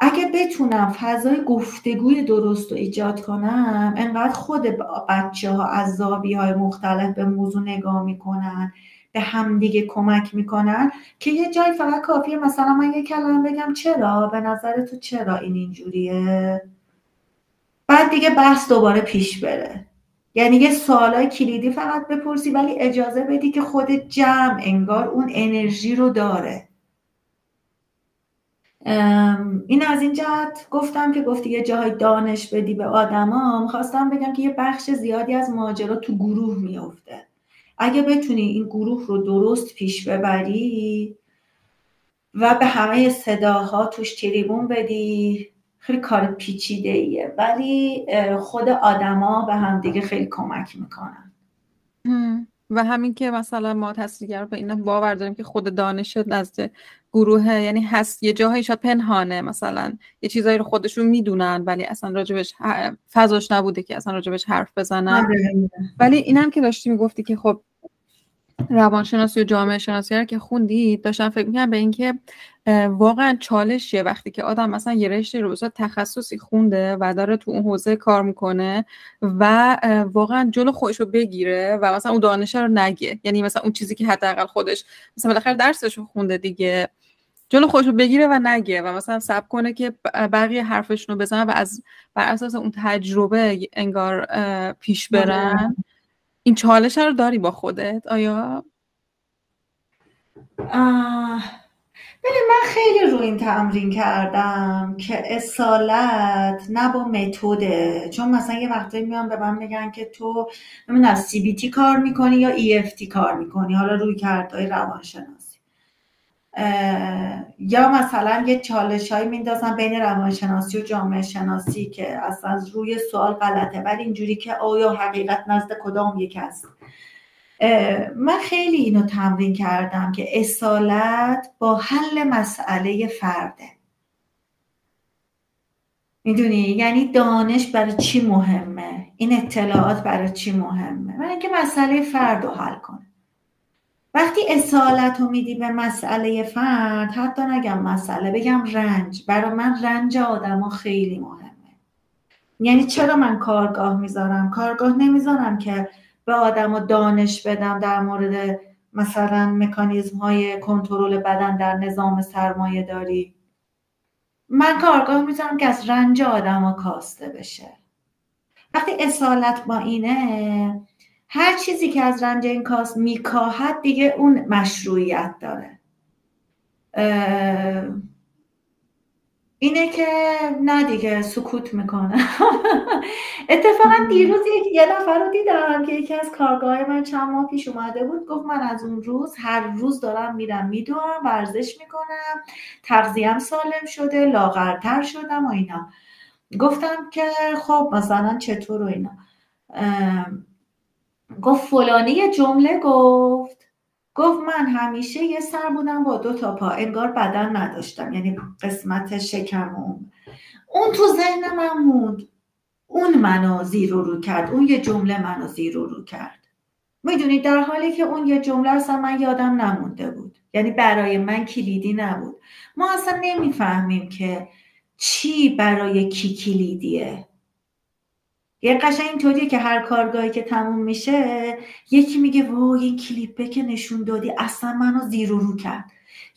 اگه بتونم فضای گفتگوی درست رو ایجاد کنم انقدر خود بچه ها از زاوی های مختلف به موضوع نگاه می‌کنن. به همدیگه کمک می‌کنن که یه جای فقط کافیه. مثلا من یه کلمه بگم چرا؟ به نظر تو چرا این اینجوریه؟ بعد دیگه بحث دوباره پیش بره. یعنی یه سوالای کلیدی فقط بپرسی ولی اجازه بدی که خود جمع انگار اون انرژی رو داره. این از این جهت گفتم که گفتی یه جاهای دانش بدی به آدما خواستم بگم که یه بخش زیادی از ماجرا تو گروه میفته اگه بتونی این گروه رو درست پیش ببری و به همه صداها توش تریبون بدی خیلی کار پیچیده ایه ولی خود آدما به همدیگه خیلی کمک می‌کنن. و همین که مثلا ما تحصیلگر به این باور داریم که خود دانش نزد گروه یعنی هست یه جاهایی شاید پنهانه مثلا یه چیزایی رو خودشون می‌دونن ولی اصلا راجبش فضاش نبوده که اصلا راجبش حرف بزنن. ولی اینم که داشتی می‌گفتی که خب روانشناسی و جامعه شناسی رو که خوندید داشتم فکر می‌کنم به اینکه واقعا چالشیه وقتی که آدم مثلا یه رشته رو تخصصی خونده و داره تو اون حوزه کار می‌کنه و واقعا جلو خودش رو بگیره و مثلا اون دانشه رو نگه. یعنی مثلا اون چیزی که حداقل خودش مثلا بالاخره درسش رو خونده دیگه. جلو خودش رو بگیره و نگه و مثلا سب کنه که بقیه حرفشون رو بزنن و از بر اساس اون تجربه انگار پیش برن. این چالش رو داری با خودت آیا؟ ببین من خیلی رو این تمرین کردم که اصالت نه با متده. چون مثلا یه وقتایی میان به من میگن که تو نمی‌دونم سی بی تی کار می‌کنی یا ای اف تی کار می‌کنی؟ حالا روی کردهای روانشناسی. یا مثلا یه چالش هایی میندازن بین روانشناسی و جامعه شناسی که اصلا روی سوال غلطه ولی اینجوری که آیا حقیقت نزد کدام یک است؟ من خیلی اینو تمرین کردم که اصالت با حل مسئله فرده. می‌دونی؟ یعنی دانش برای چی مهمه؟ این اطلاعات برای چی مهمه؟ من اینکه مسئله فرد رو حل کنه. وقتی اصالت رو میدی به مسئله فرد حتی نگم مسئله بگم رنج. برای من رنج آدما خیلی مهمه. یعنی چرا من کارگاه می‌ذارم؟ کارگاه نمی‌ذارم که به آدم دانش بدم در مورد مثلا مکانیزم های کنترل بدن در نظام سرمایه داری. من کارگاه می‌ذارم که از رنج آدم کاسته بشه. وقتی اصالت با اینه هر چیزی که از رنج این کاست میکاهد دیگه اون مشروعیت داره. اینه که نه دیگه سکوت می‌کنه اتفاقا دیروز یه نفر رو دیدم که یکی از کارگاه من چند ماه پیش اومده بود. گفت من از اون روز هر روز دارم میرم میدوم ورزش می‌کنم تغذیم سالم شده لاغرتر شدم و اینا. گفتم که خب مثلا چطور و اینا. گفت فلانی جمله گفت. گفت من همیشه یه سر بودم با دو تا پا انگار بدن نداشتم یعنی قسمت شکمم اون. تو ذهن من موند. اون منو زیر رو کرد اون یه جمله منو زیر رو کرد. می‌دونید در حالی که اون یه جمله اصلا من یادم نمونده بود. یعنی برای من کلیدی نبود. ما اصلا نمی‌فهمیم که چی برای کی کلیدیه. یه قشنگ اینطوریه که هر کارگاهی که تموم میشه یکی میگه وای این کلیپه که نشون دادی اصلا منو زیر و رو کرد.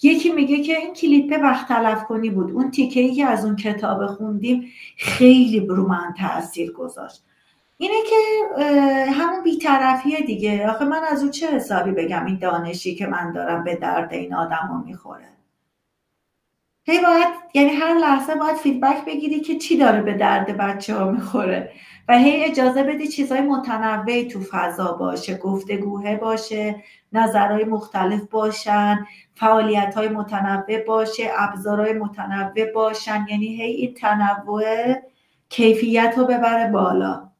یکی میگه که این کلیپه وقت تلف کنی بود. اون تیکه ای که از اون کتاب خوندیم خیلی رو من تاثیر گذاشت. اینه که همون بیطرفیه دیگه. آخه من از اون چه حسابی بگم این دانشی که من دارم به درد این آدم ها می‌خوره؟ هی باید یعنی هر لحظه باید فیدبک بگیری که چی داره به درد بچه ها می‌خوره. و هی اجازه بدی چیزهای متنوعی تو فضا باشه گفتگوه باشه نظرهای مختلف باشن فعالیت های متنوع باشه ابزارهای متنوع باشن. یعنی هی این تنوع کیفیت رو ببره بالا.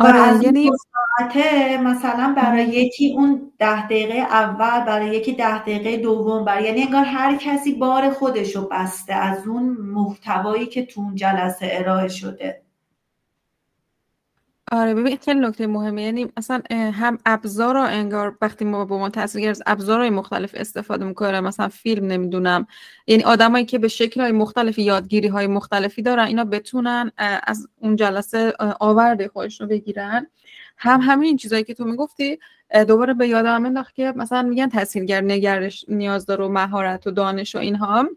آره یعنی ساعته مثلا برای یکی اون ده دقیقه اول برای یکی ده دقیقه دوم برای یعنی انگار هر کسی بار خودش رو بسته از اون محتوایی که تو اون جلسه ارائه شده. آره ببین خیلی نکته مهمه. یعنی اصلا هم ابزار رو انگار وقتی ما با ما تاثیر گرفت ابزارهای مختلف استفاده می‌کنه. مثلا فیلم نمی‌دونم. یعنی آدمایی که به شکل های مختلفی یادگیری های مختلفی دارن اینا بتونن از اون جلسه آورده خودشون رو بگیرن. هم همین چیزایی که تو می‌گفتی دوباره به یادم انداخت که مثلا میگن تاثیرگر نگرش نیاز داره و مهارت و دانش و اینها.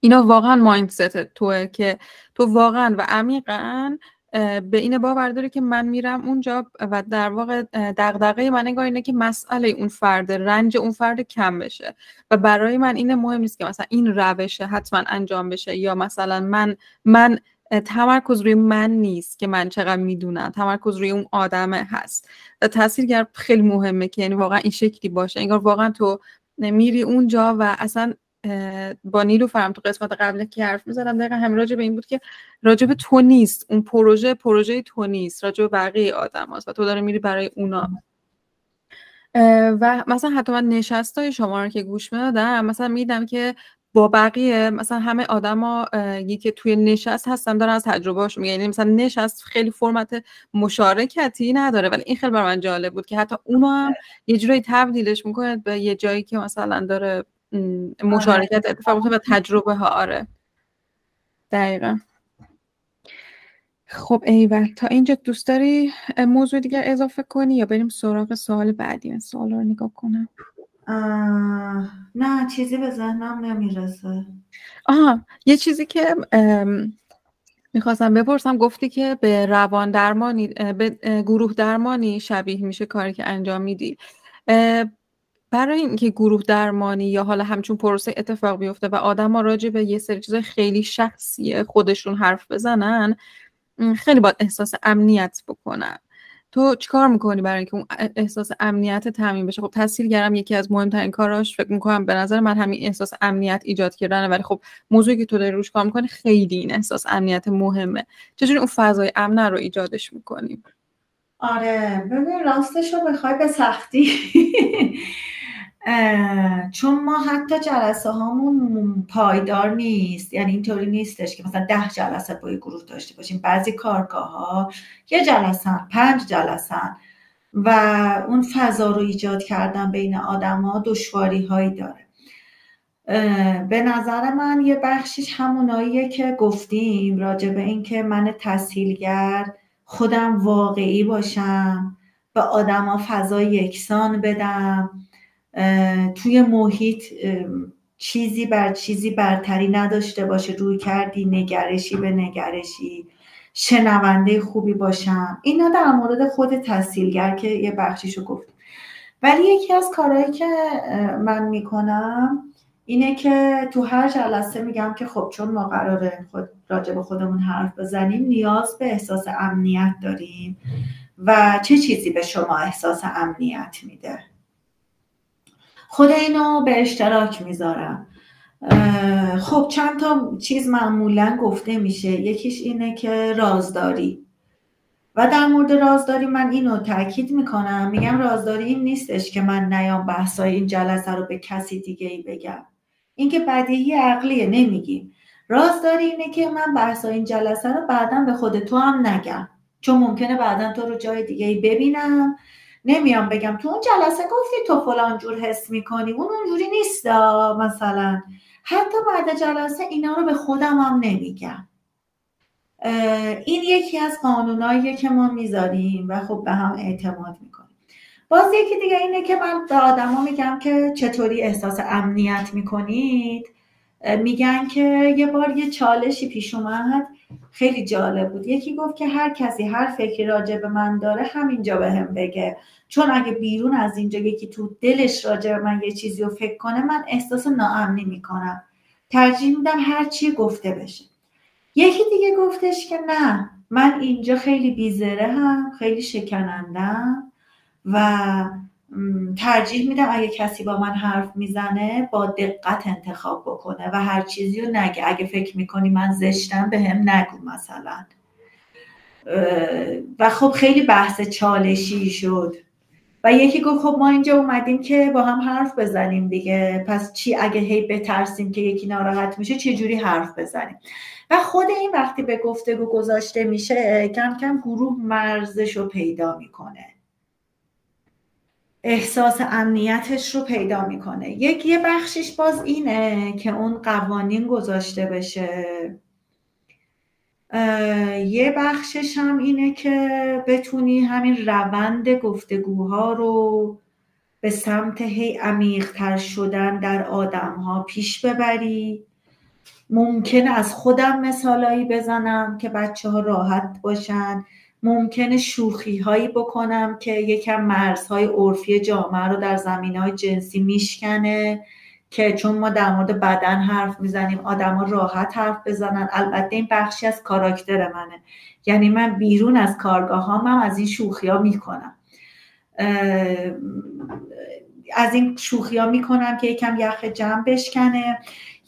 اینا واقعا مایندست توه که تو واقعا و عمیقا به این باور داره که من میرم اونجا و در واقع دغدغه من نگاه اینه که مسئله اون فرد رنج اون فرد کم بشه. و برای من این مهم نیست که مثلا این روشه حتما انجام بشه یا مثلا من من تمرکز روی من نیست که من چقدر می‌دونم. تمرکز روی اون آدمه هست. تاثیرگر خیلی مهمه که یعنی واقعا این شکلی باشه. انگار واقعا تو میری اونجا و اصلا با نیلو فرم تو قسمت قبل که حرف می‌زدم دقیقا همین راجع به این بود که راجع به تو نیست. اون پروژه پروژه تو نیست. راجع به بقیه آدم هست و تو داره میری برای اونا. و مثلا حتی من نشست های شما رو که گوش می‌دادم مثلا میدم که با بقیه مثلا همه آدما که توی نشست هستن دارن از تجربه میگن. یعنی مثلا نشست خیلی فرمت مشارکتی نداره. ولی این خیلی بر من جالب بود که حتی اونو هم یه جورایی تبدیلش می‌کنه به یه جایی که مثلا داره مشارکت اتفاق و تجربه ها آره. دقیقا. خب ایول تا اینجا دوست داری موضوع دیگر اضافه کنی یا بریم سراغ سوال بعدی؟ سوال رو نگاه کنم. نه چیزی به ذهنم نمی‌رسه. آها یه چیزی که می‌خواستم بپرسم گفتی که به روان درمانی به گروه درمانی شبیه میشه کاری که انجام میدی. برای اینکه گروه درمانی یا حالا همچون پروسه اتفاق بیفته و آدم ها راجع به یه سری چیزای خیلی شخصی خودشون حرف بزنن خیلی باید احساس امنیت بکنن. تو چیکار می‌کنی برای اینکه اون احساس امنیت تعمین بشه؟ خب تاثیرگرم یکی از مهمترین کاراش فکر می‌کنم به نظر من همین احساس امنیت ایجاد کردنه ولی خب موضوعی که تو داری روش کار می‌کنی خیلی این احساس امنیت مهمه. چجوری اون فضای امن رو ایجادش می‌کنیم آره ببین راستش رو بخوای به سختی. چون ما حتی جلسه هامون پایدار نیست. یعنی اینطوری نیستش که مثلا ده جلسه با گروه داشته باشیم. بعضی کارگاه ها یه جلسه پنج جلسه و اون فضا رو ایجاد کردن بین آدما دشواری هایی داره به نظر من یه بخشیش هموناییه که گفتیم راجع به اینکه من تسهیلگر خودم واقعی باشم به آدما فضا یکسان بدم. توی محیط چیزی بر چیزی برتری نداشته باشه روی کردی نگرشی به نگرشی شنونده خوبی باشم. اینا در مورد خود تحصیلگر که یه بخشیشو گفتم ولی یکی از کارهایی که من می‌کنم اینه که تو هر جلسه میگم که خب چون ما قراره خود راجع به خودمون حرف بزنیم نیاز به احساس امنیت داریم و چه چیزی به شما احساس امنیت میده؟ خود اینو به اشتراک می‌ذارم. خب چند تا چیز معمولا گفته میشه. یکیش اینه که رازداری. و در مورد رازداری من اینو تاکید می‌کنم. میگم رازداری این نیستش که من نیام بحثای این جلسه رو به کسی دیگه ای بگم. این که بدیهی عقلیه نمیگیم. رازداری اینه که من بحثای این جلسه رو بعدا به خود تو هم نگم. چون ممکنه بعدا تو رو جای دیگه ای ببینم. نمیام بگم. تو اون جلسه گفتی تو فلان جور حس می‌کنی. اون اونجوری نیست مثلا. حتی بعد جلسه اینا رو به خودم هم نمیگم. این یکی از قانوناییه که ما می‌ذاریم و خب به هم اعتماد می‌کنیم. باز یکی دیگه اینه که من به آدما میگم که چطوری احساس امنیت می‌کنید. میگن که یه بار یه چالشی پیش اومد. خیلی جالب بود. یکی گفت که هر کسی هر فکری راجع به من داره همینجا به هم بگه. چون اگه بیرون از اینجا یکی تو دلش راجع به من یه چیزی رو فکر کنه من احساس ناامنی می‌کنم. ترجیح میدم هر چی گفته بشه. یکی دیگه گفتش که نه من اینجا خیلی بیزره هم خیلی شکنندم و ترجیح میدم اگه کسی با من حرف می‌زنه با دقت انتخاب بکنه و هر چیزی رو نگه. اگه فکر می‌کنی من زشتم به هم نگو مثلا. و خب خیلی بحث چالشی شد. و یکی گفت خب ما اینجا اومدیم که با هم حرف بزنیم دیگه. پس چی؟ اگه هی بترسیم که یکی ناراحت میشه چه جوری حرف بزنیم؟ و خود این وقتی به گفتگو گذاشته میشه کم کم گروه مرزش رو پیدا می‌کنه. احساس امنیتش رو پیدا می‌کنه. یک یه بخشش باز اینه که اون قوانین گذاشته بشه. یه بخشش هم اینه که بتونی همین روند گفتگوها رو به سمت هی عمیقتر شدن در آدم ها پیش ببری. ممکن از خودم مثالایی بزنم که بچه ها راحت باشن. ممکنه شوخی هایی بکنم که یکم مرزهای عرفی جامعه رو در زمین های جنسی میشکنه که چون ما در مورد بدن حرف می‌زنیم آدما راحت حرف بزنن. البته این بخشی از کاراکتر منه. یعنی من بیرون از کارگاه هم, هم از این شوخی ها می‌کنم از این شوخی ها می‌کنم که یکم یخ جمع بشکنه.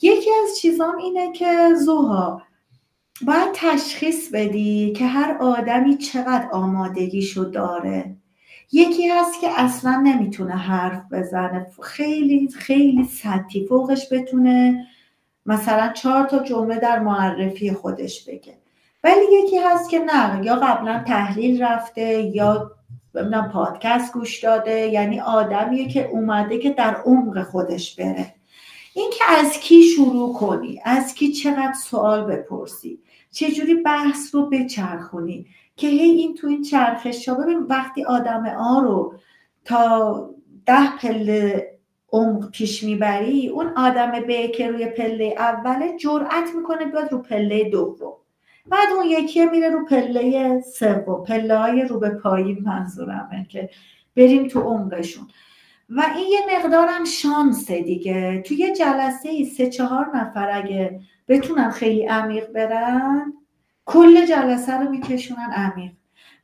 یکی از چیزام اینه که زوها باید تشخیص بدی که هر آدمی چقدر آمادگیشو داره. یکی هست که اصلا نمی‌تونه حرف بزنه. خیلی خیلی سطحی فوقش بتونه مثلا چهار تا جمله در معرفی خودش بگه. ولی یکی هست که نه یا قبلا تحلیل رفته یا ببینم پادکست گوش داده. یعنی آدمیه که اومده که در عمق خودش بره. این که از کی شروع کنی؟ از کی چقدر سوال بپرسی؟ چجوری بحث رو بچرخونی؟ که هی این تو این چرخش ببین وقتی آدم آ رو تا ده پله عمق پیش می‌بری اون آدم به که روی پله اوله جرأت می‌کنه بیاد رو پله دوم. بعد اون یکی میره رو پله سوم. پله های رو به پایی منظورمه که بریم تو عمقشون. و این یه مقدارم شانسه دیگه. توی یه جلسه ای سه چهار نفر اگه بتونن خیلی عمیق برن کل جلسه رو میکشونن عمیق.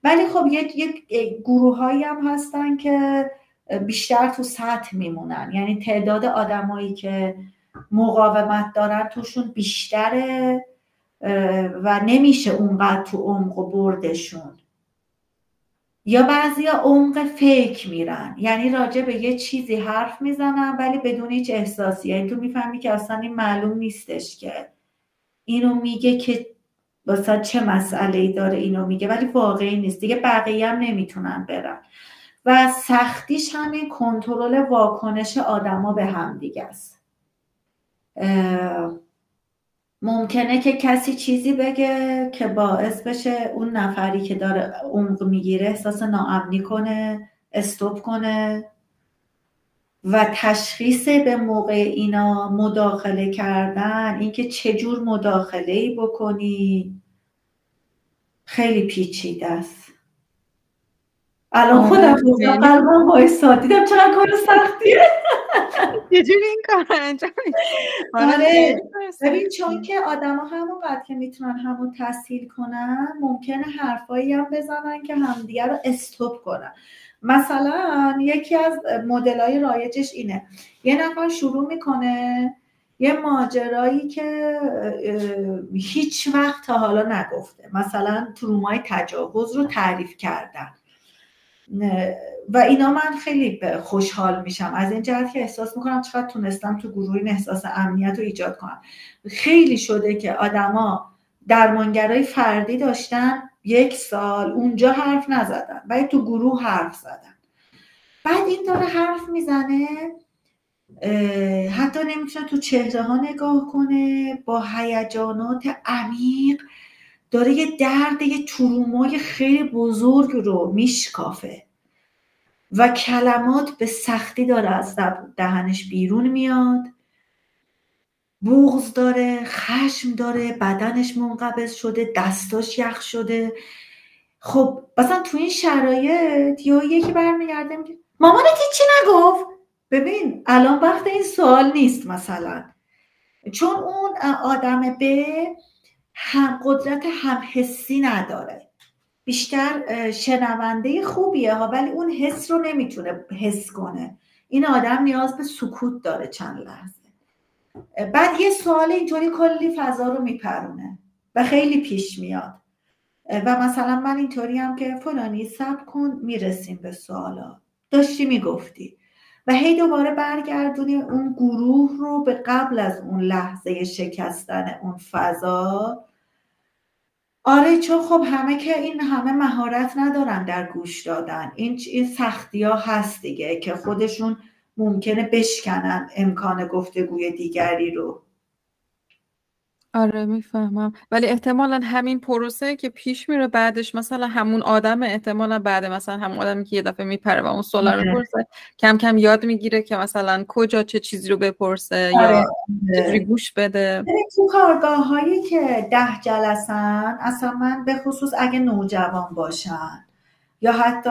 ولی خب یک یک گروه هایی هم هستن که بیشتر تو سطح میمونن. یعنی تعداد آدمایی که مقاومت دارن توشون بیشتره و نمیشه اونقدر تو عمق و بردشون. یا بعضی عمق فیک میرن. یعنی راجع به یه چیزی حرف می‌زنن ولی بدون هیچ احساسی یعنی تو می‌فهمی که اصلا این معلوم نیستش که اینو میگه که واسه چه مسئله ای داره اینو میگه ولی واقعی نیست. دیگه بقیه هم نمی‌تونن برن. و سختیش همین کنترل واکنش آدما به هم دیگه است. ممکنه که کسی چیزی بگه که باعث بشه اون نفری که داره عمق می‌گیره احساس ناامنی کنه استوب کنه و تشخیص به موقع اینا مداخله کردن اینکه چجور مداخله ای بکنی خیلی پیچیده است. الان خودم قلبم وایسا. دیدم چقدر کار سختیه. چجوری این کار انجام آره. ببین چون که آدما همونقدر که می‌تونن همون تسهیل کنن ممکنه حرفایی هم بزنن که همدیگه رو استوب کنن. مثلا یکی از مدل های رایجش اینه. یه نفر شروع می‌کنه یه ماجرایی که هیچ وقت تا حالا نگفته. مثلا ترومای تجاوز رو تعریف کردن. و اینا من خیلی خوشحال میشم. از این جهت که احساس می‌کنم چقدر تونستم تو گروه این احساس امنیت رو ایجاد کنم. خیلی شده که آدما درمانگرای فردی داشتن یک سال اونجا حرف نزدن ولی تو گروه حرف زدن. بعد این داره حرف می‌زنه حتی نمی‌تونه تو چهره ها نگاه کنه با هیجانات عمیق داره یه درد یه ترومای خیلی بزرگ رو میشکافه. و کلمات به سختی داره از دهنش بیرون میاد. بغز داره خشم داره بدنش منقبض شده دستاش یخ شده. خب مثلا تو این شرایط یا یکی برمیگرده میگه مامانت چی نگفت؟ ببین الان وقت این سوال نیست مثلا. چون اون آدم به هم قدرت هم حسی نداره. بیشتر شنونده خوبیه ها ولی اون حس رو نمی‌تونه حس کنه. این آدم نیاز به سکوت داره چند لحظه. بعد یه سوال اینطوری کلی فضا رو میپرونه و خیلی پیش میاد. و مثلا من اینطوری هم که فلانی سب کن می‌رسیم به سوالا. داشتی می‌گفتی. و هی دوباره برگردونی اون گروه رو به قبل از اون لحظه شکستن اون فضا. آره چون خب همه که این همه مهارت ندارن در گوش دادن. این این سختی ها هست دیگه که خودشون ممکنه بشکنن امکان گفتگوی دیگری رو. آره می‌فهمم. ولی احتمالا همین پروسه که پیش میره بعدش مثلا همون آدم احتمالا بعد مثلا همون آدمی که یه دفعه میپره و اون سوال رو پرسه کم کم یاد می‌گیره که مثلا کجا چه چیزی رو بپرسه آره. یا چجوری گوش بده. تو کارگاه هایی که ده جلسن اصلا من به خصوص اگه نوجوان باشن یا حتی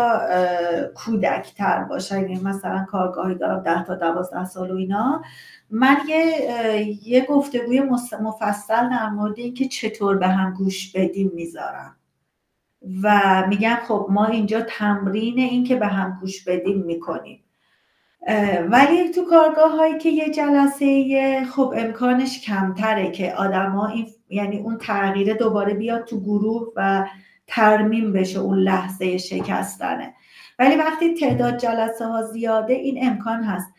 کودکتر باشه. یعنی مثلا کارگاهی دارم ده تا دوازده سال و اینا. من یه, یه گفتگوی مفصل در مورد اینکه چطور به هم گوش بدیم می‌ذارم. و میگم خب ما اینجا تمرین این که به هم گوش بدیم می‌کنیم. ولی تو کارگاه هایی که یه جلسه خب امکانش کمتره که آدما این یعنی اون تغییر دوباره بیاد تو گروه و ترمیم بشه اون لحظه شکستنه. ولی وقتی تعداد جلسه ها زیاده این امکان هست.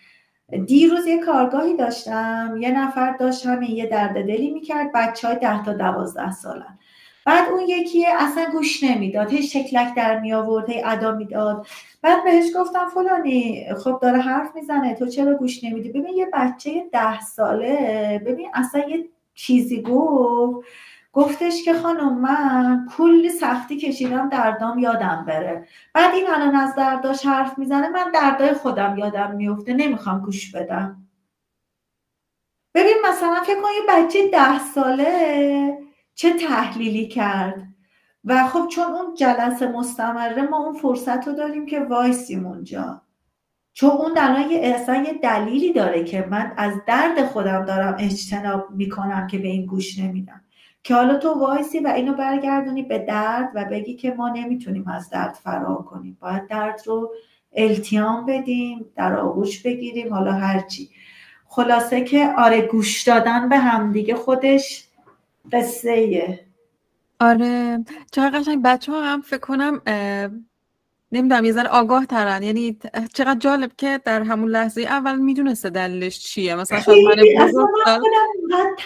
دیروز یه کارگاهی داشتم یه نفر داشت همین یه درد دلی می‌کرد بچه های ده تا دوازده سالن. بعد اون یکی اصلا گوش نمی‌داد هی شکلک در می آورد هی ادا می‌داد. بعد بهش گفتم فلانی خب داره حرف می‌زنه تو چرا گوش نمیدی؟ ببین یه بچه ده ساله ببین اصلا یه چیزی گفت. گفتش که خانم من کلی سختی کشیدم دردام یادم بره. بعد این الان از درداش حرف می‌زنه من دردای خودم یادم میفته نمی‌خوام گوش بدم. ببین مثلا فکر کن یه بچه ده ساله چه تحلیلی کرد. و خب چون اون جلسه مستمره ما اون فرصت رو داریم که وایسیم اونجا. چون اون در اصلا یه دلیلی داره که من از درد خودم دارم اجتناب می‌کنم که به این گوش نمیدم. که حالا تو وایسی و اینو برگردونی به درد و بگی که ما نمی‌تونیم از درد فرار کنیم. باید درد رو التیام بدیم در آغوش بگیریم حالا هرچی خلاصه که آره گوش دادن به همدیگه خودش قصه آره چقدر قشنگ. بچه ها هم فکر کنم نمی‌دونم یه ذره آگاه ترن یعنی چقدر جالب که در همون لحظه اول می‌دونسته دلیلش چیه. مثلا شاید من بزرگ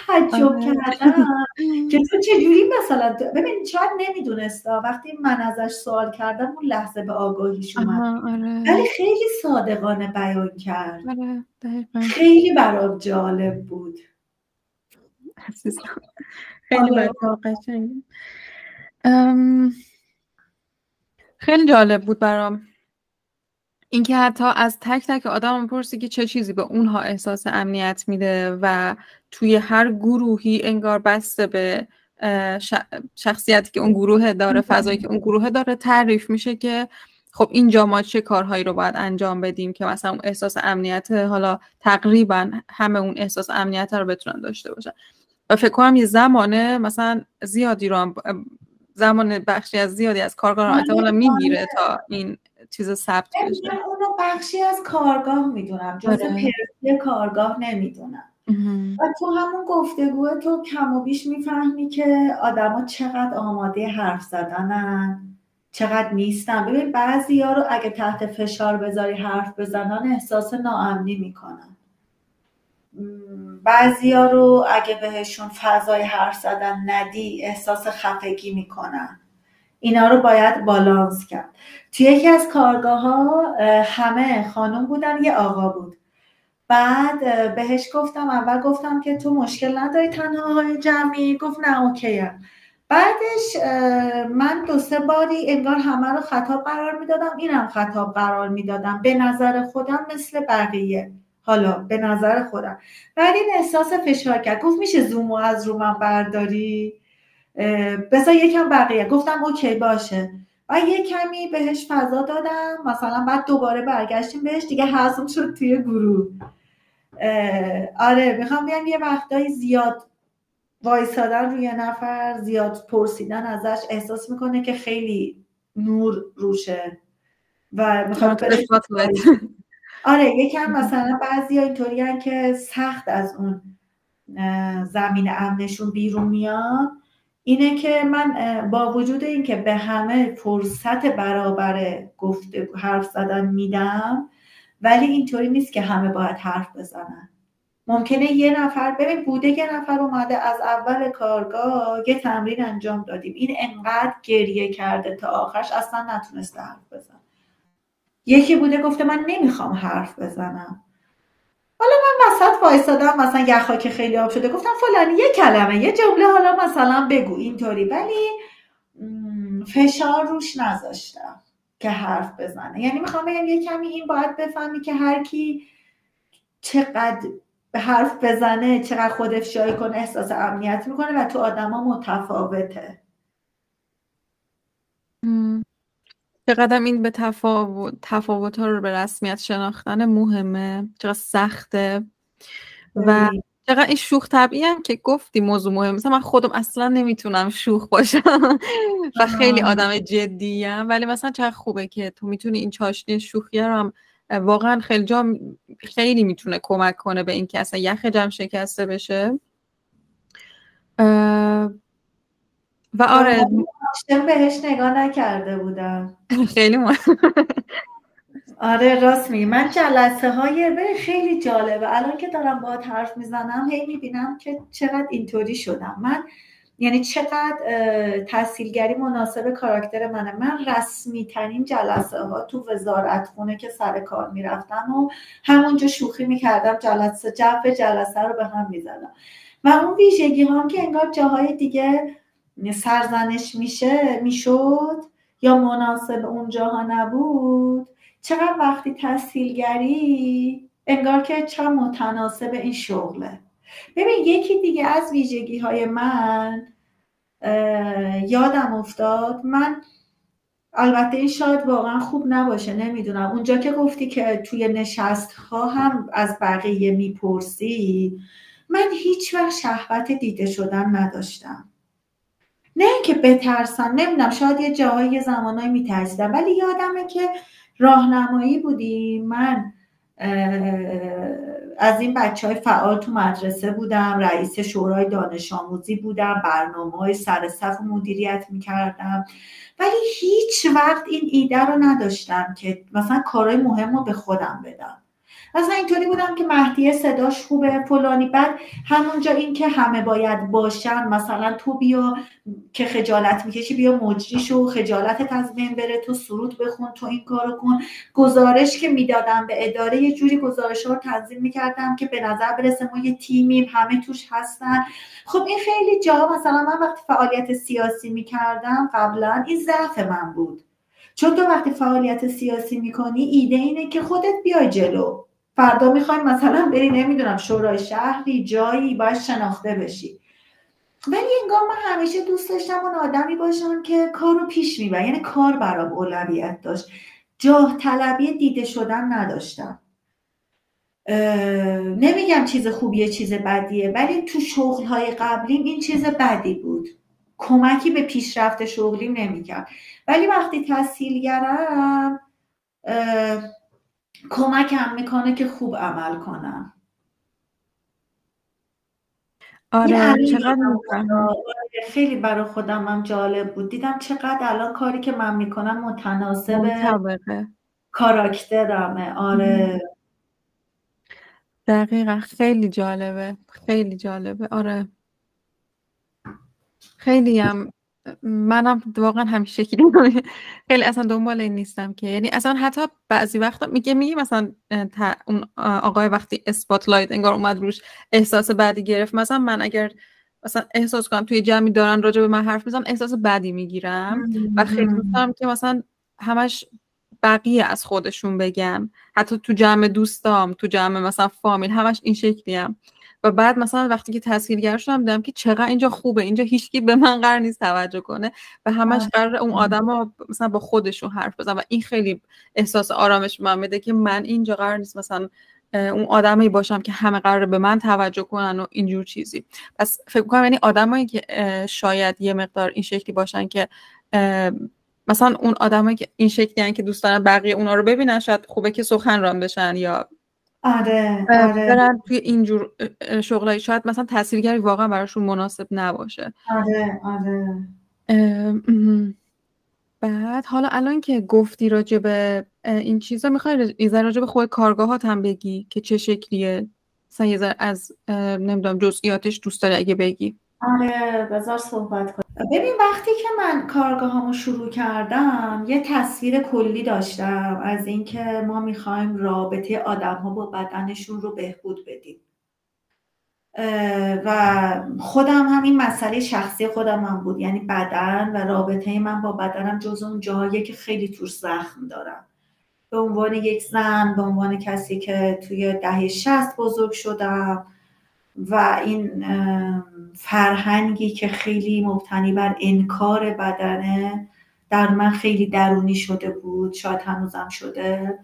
تعجب آره. کردم. که تو چجوری مثلا ببین شاید نمی‌دونسته. وقتی من ازش سوال کردم اون لحظه به آگاهیش اومد. آره. ولی خیلی صادقانه بیان کرد. آره. خیلی برام جالب بود. خیلی آره. خیلی جالب بود برام. اینکه حتی از تک تک آدم پرسی که چه چیزی به اونها احساس امنیت میده و توی هر گروهی انگار بسته به شخصیتی که اون گروه داره فضایی که اون گروه داره تعریف میشه که خب اینجا ما چه کارهایی رو باید انجام بدیم که مثلا اون احساس امنیت حالا تقریبا همه اون احساس امنیت رو بتونن داشته باشن. و فکر کنم یه زمانه مثلا زیادی رو زمان بخشی از زیادی از کارگاه رو می‌گیره تا این چیز ثبت بشه. اونو بخشی از کارگاه می‌دونم جز آره. پرسی کارگاه نمی‌دونم. و تو همون گفتگو تو کم و بیش می‌فهمی که آدما چقدر آماده حرف زدنن چقدر نیستن. ببین بعضی ها رو اگه تحت فشار بذاری حرف بزنن احساس ناامنی می‌کنن. ها رو اگه بهشون فضای حرف زدن ندی احساس خفگی می‌کنن. اینا رو باید بالانس کرد. توی یکی از کارگاه ها همه خانم بودن یه آقا بود. بعد بهش گفتم اول گفتم که تو مشکل نداری تنها های جمعی؟ گفت نه اوکی بعدش من دو سه باری انگار همه رو خطاب قرار می‌دادم. اینم خطاب قرار می‌دادم. به نظر خودم مثل بقیه. حالا به نظر خودم. بعد این احساس فشار کرد. گفت میشه زومو از رو من برداری؟ بذار یکم بقیه. گفتم اوکی باشه. و یه کمی بهش فضا دادم. مثلا بعد دوباره برگشتیم بهش دیگه حضم شد توی گروه. آره می‌خوام بیام یه وقتایی زیاد وایسادن روی نفر زیاد پرسیدن ازش. احساس می‌کنه که خیلی نور روشه. و می‌خوام آره یکم مثلا بعضی اینطوری که سخت از اون زمین امنشون بیرون میاد اینه که من با وجود اینکه به همه فرصت برابر گفته حرف زدن میدم ولی اینطوری نیست که همه باید حرف بزنن. ممکنه یه نفر ببین بوده یه نفر اومده از اول کارگاه یه تمرین انجام دادیم. این انقدر گریه کرده تا آخرش اصلا نتونسته حرف بزن یکی بوده گفته من نمی‌خوام حرف بزنم. حالا من وسط وایستادم مثلا یخا که خیلی آب شده گفتم فلانی یه کلمه یه جمله حالا مثلا بگو اینطوری ولی فشار روش نذاشتم که حرف بزنه. یعنی می‌خوام بگم یه کمی این باید بفهمی که هر کی چقدر به حرف بزنه چقدر خود افشای کنه احساس امنیت می‌کنه و تو آدما متفاوته. چقدر این به تفاوت تفاوت ها رو به رسمیت شناختن مهمه چقدر سخته. و چقدر این شوخ طبعی هم که گفتی موضوع مهم مثلا من خودم اصلا نمی‌تونم شوخ باشم و خیلی آدم جدیم. ولی مثلا چقدر خوبه که تو می‌تونی این چاشنی شوخی رو هم واقعا خیلی جا خیلی می‌تونه کمک کنه به اینکه اصلا یخ جمع شکسته بشه. و آره. بهش نگاه نکرده بودم. خیلی آره راست میگی. من جلسه های خیلی جالبه. الان که دارم با حرف می‌زنم هی می‌بینم که چقدر اینطوری شدم. من یعنی چقدر تحصیلگری مناسب کاراکتر منه. من رسمی ترین جلسه ها تو وزارت خونه که سر کار می‌رفتم و همونجا شوخی می‌کردم. جلسه جو جلسه رو به هم می‌زدم. و اون ویژگی هم که انگار جاهای دیگه سرزنش میشه می‌شد؟ یا مناسب اون جاها نبود؟ چقدر وقتی تحصیلگری؟ انگار که چه متناسب این شغله. ببین یکی دیگه از ویژگی های من یادم افتاد. من البته این شاید واقعا خوب نباشه نمی‌دونم. اونجا که گفتی که توی نشست ها هم از بقیه می‌پرسی من هیچ وقت شهوت دیده شدن نداشتم. نه اینکه بترسم نمی‌دونم شاید یه جاهای زمانهایی میترسیدم ولی یادمه که راهنمایی بودیم. من از این بچه های فعال تو مدرسه بودم رئیس شورای دانش آموزی بودم برنامه های سر صف مدیریت می‌کردم. ولی هیچ وقت این ایده رو نداشتم که مثلا کارهای مهم رو به خودم بدم. مثلا اینطوری بودم که مهدیه صداش خوبه فلانی. بعد همونجا این که همه باید باشن مثلا تو بیا که خجالت می‌کشی بیا مجری شو خجالت از بین بره تو سرود بخون تو این کارو کن. گزارش که می‌دادم به اداره یه جوری گزارش رو تنظیم می‌کردم که به نظر برسه ما یه تیمیم همه توش هستن. خب این خیلی جا مثلا من وقتی فعالیت سیاسی می‌کردم قبلا این ضعف من بود. چون تو وقتی فعالیت سیاسی می‌کنی ایده اینه که خودت بیای جلو. فردا می‌خوایم مثلا بری نمی‌دونم شورای شهری جایی باید شناخته بشی. ولی انگار من همیشه دوست داشتم اون آدمی باشم که کار رو پیش میبر یعنی کار برام اولویت داشت. جاه طلبی دیده شدن نداشتم. نمیگم چیز خوبیه چیز بدیه ولی تو شغل های قبلیم این چیز بدی بود. کمکی به پیشرفت شغلیم نمی‌کرد. ولی وقتی تحصیلگرم کمکم می‌کنه که خوب عمل کنم. آره چقدر خیلی برای خودم هم جالب بود. دیدم چقدر الان کاری که من می‌کنم متناسب کاراکترمه. آره. دقیقا. خیلی جالبه. خیلی جالبه. آره. خیلی هم منم واقعا همیشه شکلی خیلی اصلا دنبال این نیستم که. یعنی اصلا حتی بعضی وقتا میگه میگه مثلا اون آقای وقتی اسپاتلایت انگار اومد روش احساس بعدی گرفت. مثلا من اگر مثلا احساس کنم توی جمعی دارن راجع به من حرف می‌زنن احساس بدی می‌گیرم. و خیلی می‌تونم که مثلا همش بقیه از خودشون بگن حتی تو جمع دوستام تو جمع مثلا فامیل همش این شکلی هم. و بعد مثلا وقتی که تسهیلگر شدم دیدم که چقدر اینجا خوبه اینجا هیچکی به من قرار نیست توجه کنه و همش قرار اون آدم ها مثلا با خودشون حرف بزن و این خیلی احساس آرامش من میده که من اینجا قرار نیست مثلا اون آدمایی باشم که همه قرار به من توجه کنن و اینجور چیزی. پس فکر کنم یعنی آدمایی که شاید یه مقدار این شکلی باشن که مثلا اون آدمایی که این شکلی که دوست دارن بقیه اونا رو ببینن شاید خوبه که سخنران بشن یا آره آره. برن توی اینجور شغلایی. شاید مثلا تاثیرگری واقعا براشون مناسب نباشه. آره آره. بعد حالا الان که گفتی راجع به این چیزا می‌خوای یه راجع به خود کارگاهات هم بگی که چه شکلیه؟ مثلا از نمی‌دونم جزئیاتش دوست داری اگه بگی. آره بذار صحبت کنم ببین وقتی که من کارگاهامو شروع کردم یه تصویر کلی داشتم از اینکه ما می‌خوایم رابطه آدم ها با بدنشون رو بهبود بدیم. و خودم هم این مسئله شخصی خودم هم بود. یعنی بدن و رابطه من با بدنم جز اون جاهایی که خیلی توش زخم دارم. به عنوان یک زن به عنوان کسی که توی دهه شست بزرگ شدم و این فرهنگی که خیلی مبتنی بر انکار بدنه در من خیلی درونی شده بود شاید هنوزم شده.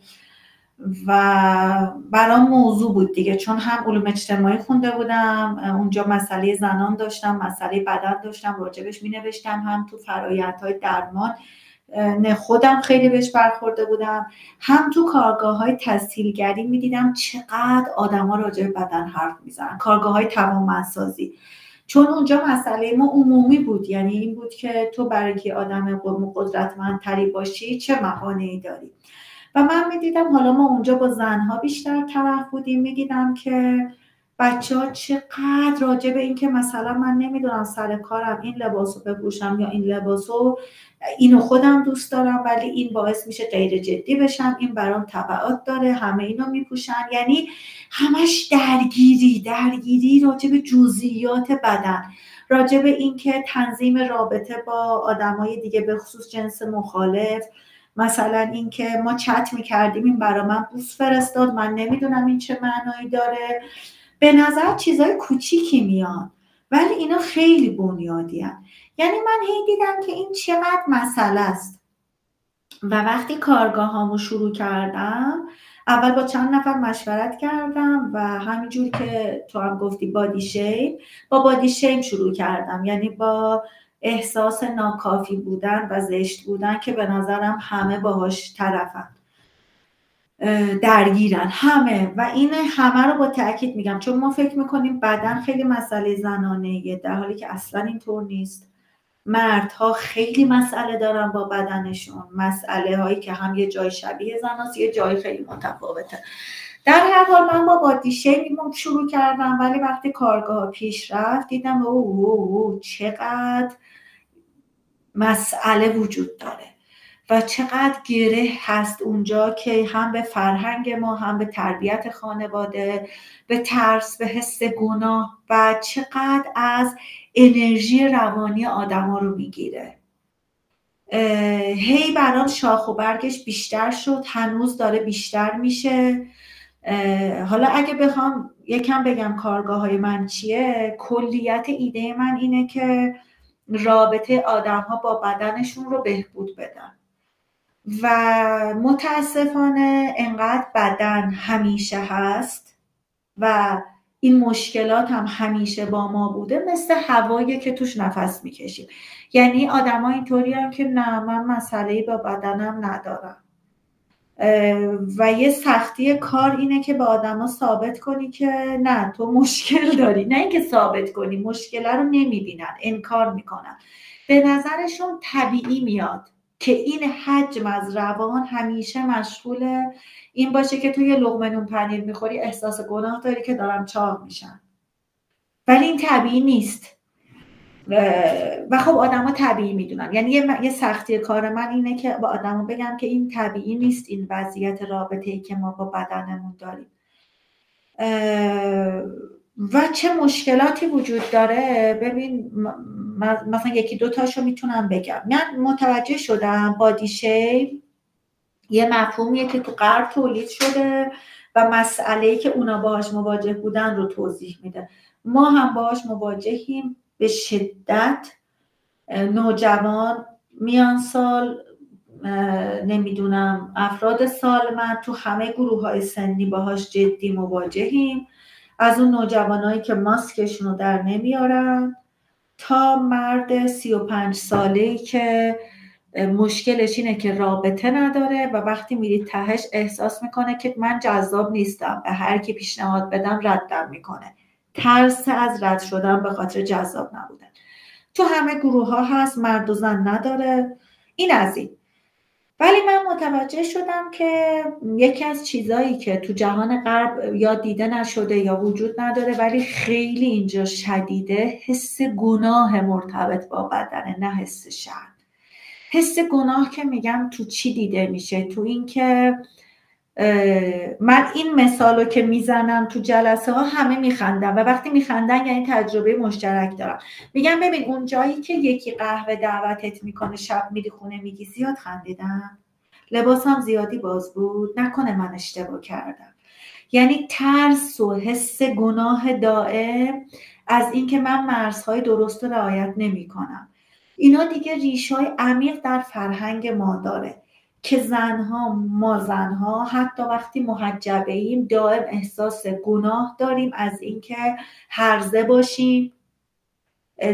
و برام موضوع بود دیگه چون هم علوم اجتماعی خونده بودم اونجا مسئله زنان داشتم مسئله بدن داشتم راجبش می نوشتم هم تو فرایندهای درمان نه خودم خیلی بهش برخورده بودم هم تو کارگاه های تسهیلگری می‌دیدم چقدر آدما راجع بدن حرف می‌زنن. کارگاه های توانمندسازی. چون اونجا مسئله ما عمومی بود. یعنی این بود که تو برای که آدم قدرتمندتری باشی چه مقانعی داری؟ و من می‌دیدم حالا ما اونجا با زنها بیشتر طرف بودیم. می‌دیدم که بچه ها چقدر راجع به این که مثلا من نمی‌دونم سر کارم این لباس رو بپوشم یا این لباس رو اینو خودم دوست دارم ولی این باعث میشه غیر جدی بشم این برام طبعات داره همه اینو میپوشن. یعنی همش درگیری درگیری راجع به جزئیات بدن راجع به اینکه تنظیم رابطه با آدمای دیگه به خصوص جنس مخالف. مثلا اینکه ما چت می‌کردیم این برا من بوس فرستاد من نمی‌دونم این چه معنایی داره. به نظر چیزای کوچیکی میان ولی اینا خیلی بنیادی هن. یعنی من هی دیدم که این چقدر مسئله است. و وقتی کارگاه هامو شروع کردم اول با چند نفر مشورت کردم و همینجور که تو هم گفتی بادی شیم با بادی شیم شروع کردم. یعنی با احساس ناکافی بودن و زشت بودن که به نظرم همه باهاش طرفن. درگیرن. همه. و این همه رو با تاکید میگم. چون ما فکر می‌کنیم بدن خیلی مسئله زنانه در حالی که اصلا اینطور نیست. مردها خیلی مسئله دارن با بدنشون. مسئله هایی که هم یه جای شبیه زناست یه جای خیلی متفاوته. در هر حال من با بادی شیمینگ شروع کردم ولی وقتی کارگاه پیش رفت دیدم او, او چقدر مسئله وجود داره. و چقدر گره هست اونجا که هم به فرهنگ ما هم به تربیت خانواده به ترس به حس گناه و چقدر از انرژی روانی آدما رو می‌گیره. هی برام شاخ و برگش بیشتر شد. هنوز داره بیشتر میشه. حالا اگه بخوام یکم بگم کارگاه های من چیه کلیت ایده من اینه که رابطه آدم ها با بدنشون رو بهبود بدن و متاسفانه انقدر بدن همیشه هست و این مشکلات هم همیشه با ما بوده مثل هوایی که توش نفس می‌کشیم. یعنی آدم ها اینطوری هم که نه من مسئله با بدنم ندارم. و یه سختی کار اینه که به آدما ثابت کنی که نه تو مشکل داری. نه اینکه ثابت کنی مشکل رو نمی‌بینن انکار می‌کنن. به نظرشون طبیعی میاد. که این حجم از روان همیشه مشغول این باشه که تو یه نون پنیر می‌خوری احساس گناه داری که دارم چاق میشن ولی این طبیعی نیست. و خب آدما طبیعی می‌دونن. یعنی یه, سختی کار من اینه که با آدما بگم که این طبیعی نیست این وضعیت رابطه ای که ما با بدنمون داریم. و چه مشکلاتی وجود داره؟ ببین مثلا یکی دو تاشو می‌تونم بگم. من متوجه شدم بادی شیپ یه مفهومیه که تو غرب تولید شده و مسئله ای که اونا باهاش مواجه بودن رو توضیح میده. ما هم باهاش مواجهیم. به شدت نوجوان میان سال نمی‌دونم افراد سال من تو همه گروه های سنی باهاش جدی مواجهیم. از اون نوجوانایی که ماسکشون رو در نمیارن تا مرد سی و پنج ساله که مشکلش اینه که رابطه نداره و وقتی میری تهش احساس می‌کنه که من جذاب نیستم به هر کی پیشنهاد بدم ردم می‌کنه. ترس از رد شدن به خاطر جذاب نبودن تو همه گروه ها هست مرد و زن نداره. این از این. ولی من متوجه شدم که یکی از چیزایی که تو جهان غرب یا دیده نشده یا وجود نداره ولی خیلی اینجا شدیده حس گناه مرتبط با بدنه نه حس شرم. حس گناه که میگم تو چی دیده میشه؟ تو اینکه من این مثال رو که می‌زنم تو جلسه ها همه میخندن و وقتی میخندن یعنی تجربه مشترک دارم میگم ببین اون جایی که یکی قهوه دعوتت می‌کنه شب میری خونه میگی زیاد خندیدم. لباسم زیادی باز بود. نکنه من اشتباه کردم. یعنی ترس و حس گناه دائم از اینکه من مرزهای درست رعایت نمی‌کنم. اینا دیگه ریشای عمیق در فرهنگ ما داره. که زنها ما زنها حتی وقتی محجبه ایم دائم احساس گناه داریم از اینکه هرزه باشیم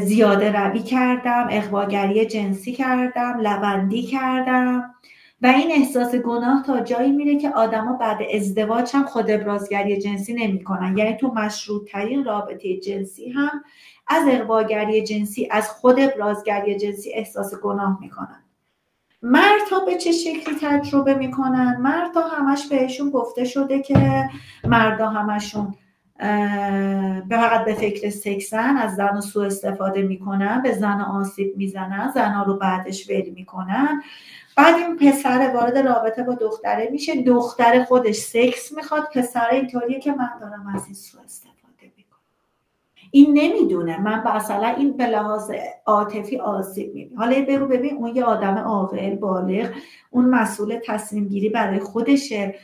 زیاده روی کردم اقواگری جنسی کردم لبندی کردم. و این احساس گناه تا جایی میره که آدما بعد ازدواج هم خود ابرازگری جنسی نمی‌کنن. یعنی تو مشروط ترین رابطه جنسی هم از اقواگری جنسی از خود ابرازگری جنسی احساس گناه می‌کنن. مردها به چه شکلی تجربه می‌کنن؟ مردها همش بهشون گفته شده که مردا همشون به فقط به فکر سکسن از زن و سو استفاده می‌کنن به زن آسیب می‌زنن زنها رو بعدش ول می‌کنن. بعد این پسر وارد رابطه با دختره میشه. دختر خودش سکس می‌خواد. پسر اینطوریه که من دارم از این سو استفاده این نمی‌دونه. من مثلا این به لحاظ عاطفی آسیب می‌بینم. حالا برو ببین اون یه آدم عاقل بالغ اون مسئول تصمیم گیری برای خودشه.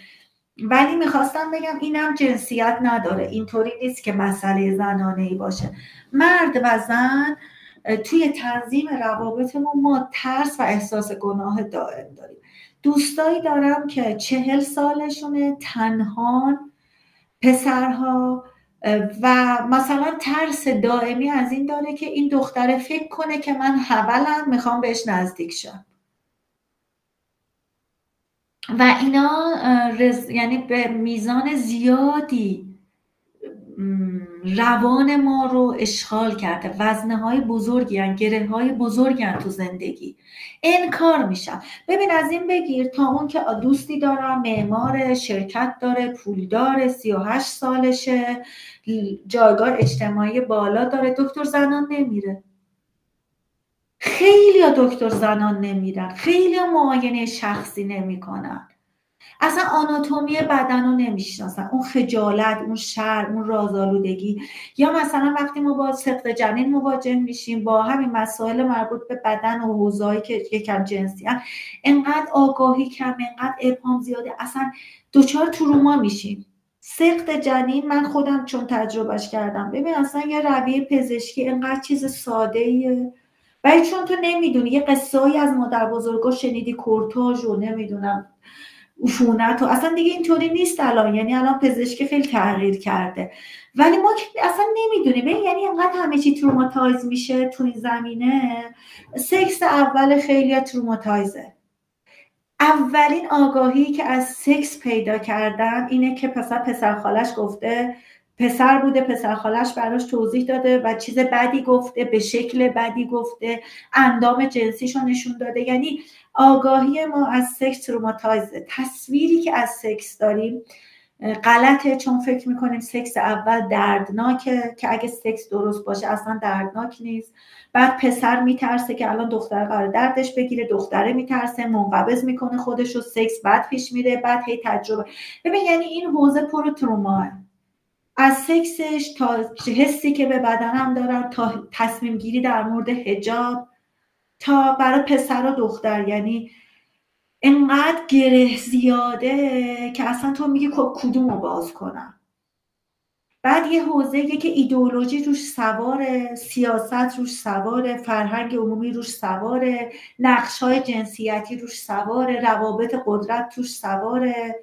ولی می‌خواستم بگم اینم جنسیت نداره. اینطوری نیست که مسئله زنانه ای باشه. مرد و زن توی تنظیم روابطمون ما ترس و احساس گناه دائم داریم. دوستایی دارم که چهل سالشونه تنهان پسرها و مثلا ترس دائمی از این داره که این دختره فکر کنه که من حولم می‌خوام بهش نزدیک شم. و اینا رز... یعنی به میزان زیادی روان ما رو اشغال کرده. وزنه های بزرگی هن گره های بزرگی هن تو زندگی. انکار میشم. ببین از این بگیر تا اون که دوستی دارم معمار شرکت داره پولدار سی و هشت سالشه جایگاه اجتماعی بالا داره. دکتر زنان نمیره. خیلی دکتر زنان نمیرن. خیلی معاینه شخصی نمی‌کنن. اصلا آناتومی بدن رو نمی‌شناسن. اون خجالت اون شر اون رازآلودگی. یا مثلا وقتی ما با سقط جنین مواجه میشیم با همین مسائل مربوط به بدن و حوزه‌ای که یکم جنسی هم انقدر آگاهی کم انقدر ابهام زیاده. اصلا دوچار تروما میشیم. سقط جنین من خودم چون تجربهش کردم. ببین اصلا یه رویه پزشکی انقدر چیز ساده ایه ولی چون تو نمی‌دونی یه قصه از مادر بزرگا شنیدی کورتاژ و نمی‌دونم. عفونت و اصلا دیگه اینطوری نیست الان. یعنی الان پزشکی خیلی تغییر کرده. ولی ما اصلا نمی‌دونیم. یعنی انقدر همه چی traumatize میشه تو این زمینه. سکس اول خیلی traumatize ه. اولین آگاهی که از سکس پیدا کردم اینه که پسر پسر خالش گفته پسر بوده پسر خالش براش توضیح داده و چیز بدی گفته به شکل بدی گفته اندام جنسیشو نشون داده. یعنی آگاهی ما از سکس traumatize ه تصویری که از سکس داریم غلطه چون فکر می‌کنیم سکس اول دردناکه که اگه سکس درست باشه اصلا دردناک نیست. بعد پسر میترسه که الان دختر قرار دردش بگیره دختره میترسه منقبض می‌کنه خودش رو سکس بعد پیش میره بعد هی تجربه. ببین یعنی این حوزه پر تروماه. از سکسش تا حسی که به بدنم دارم تا تصمیم گیری در مورد هجاب تا برای پسر و دختر. یعنی انقدر گره زیاده که اصلا تو میگی خب کدوم رو باز کنم؟ بعد یه حوزه که ایدئولوژی روش سواره سیاست روش سواره فرهنگ عمومی روش سواره نقش های جنسیتی روش سواره روابط قدرت روش سواره.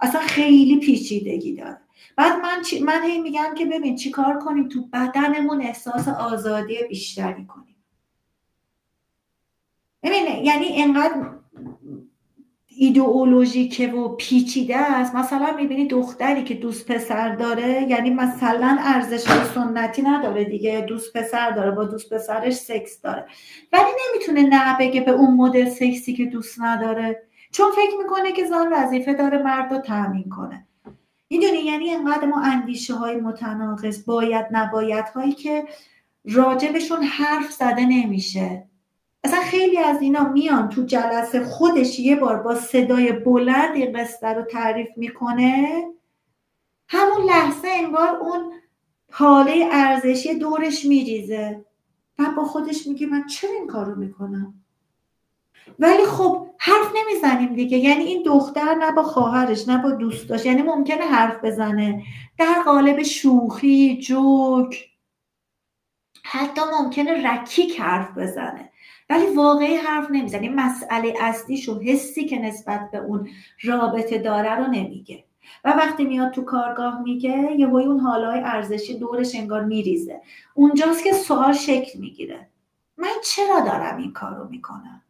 اصلا خیلی پیچیدگی داره. بعد من, چی... من هی میگم که ببین چی کار کنیم تو بدنمون احساس آزادی بیشتری کنیم. ببین یعنی انقدر ایدئولوژیکه و پیچیده است. مثلا می‌بینی دختری که دوست پسر داره یعنی مثلا ارزش سنتی نداره دیگه. دوست پسر داره با دوست پسرش سکس داره. ولی نمی‌تونه نه بگه به اون مدل سکسی که دوست نداره. چون فکر می‌کنه که زن وظیفه داره مرد رو تامین کنه. می‌دونی؟ یعنی انقدر ما اندیشه های متناقض باید نباید هایی که راجبشون حرف زده نمیشه. اصلا خیلی از اینا میان تو جلسه خودش یه بار با صدای بلند این قصه رو تعریف می‌کنه. همون لحظه انگار اون حاله ارزشی دورش میریزه. و با خودش میگه من چرا این کار رو می‌کنم؟ ولی خب حرف نمی‌زنیم دیگه. یعنی این دختر نه با خواهرش نه با دوستاش. یعنی ممکنه حرف بزنه. در قالب شوخی جوک حتی ممکنه رکیک حرف بزنه. ولی واقعی حرف نمی‌زنه. مسئله اصلیش و حسی که نسبت به اون رابطه داره رو نمیگه. و وقتی میاد تو کارگاه میگه یه اون حالای ارزشی دورش انگار میریزه. اونجاست که سوال شکل می‌گیره. من چرا دارم این کار رو می‌کنم؟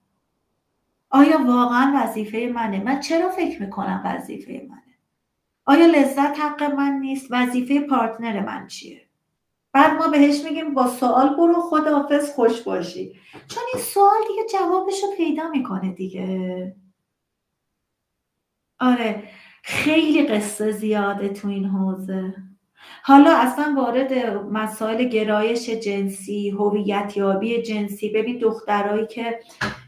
آیا واقعا وظیفه منه؟ من چرا فکر می‌کنم وظیفه منه؟ آیا لذت حق من نیست؟ وظیفه پارتنر من چیه؟ بعد ما بهش میگیم با سوال برو خداحافظ خوش باشی. چون این سوال دیگه جوابش رو پیدا می‌کنه دیگه. آره خیلی قصه زیاده تو این حوزه. حالا اصلا وارد مسائل گرایش جنسی هویت یابی جنسی ببین دخترایی که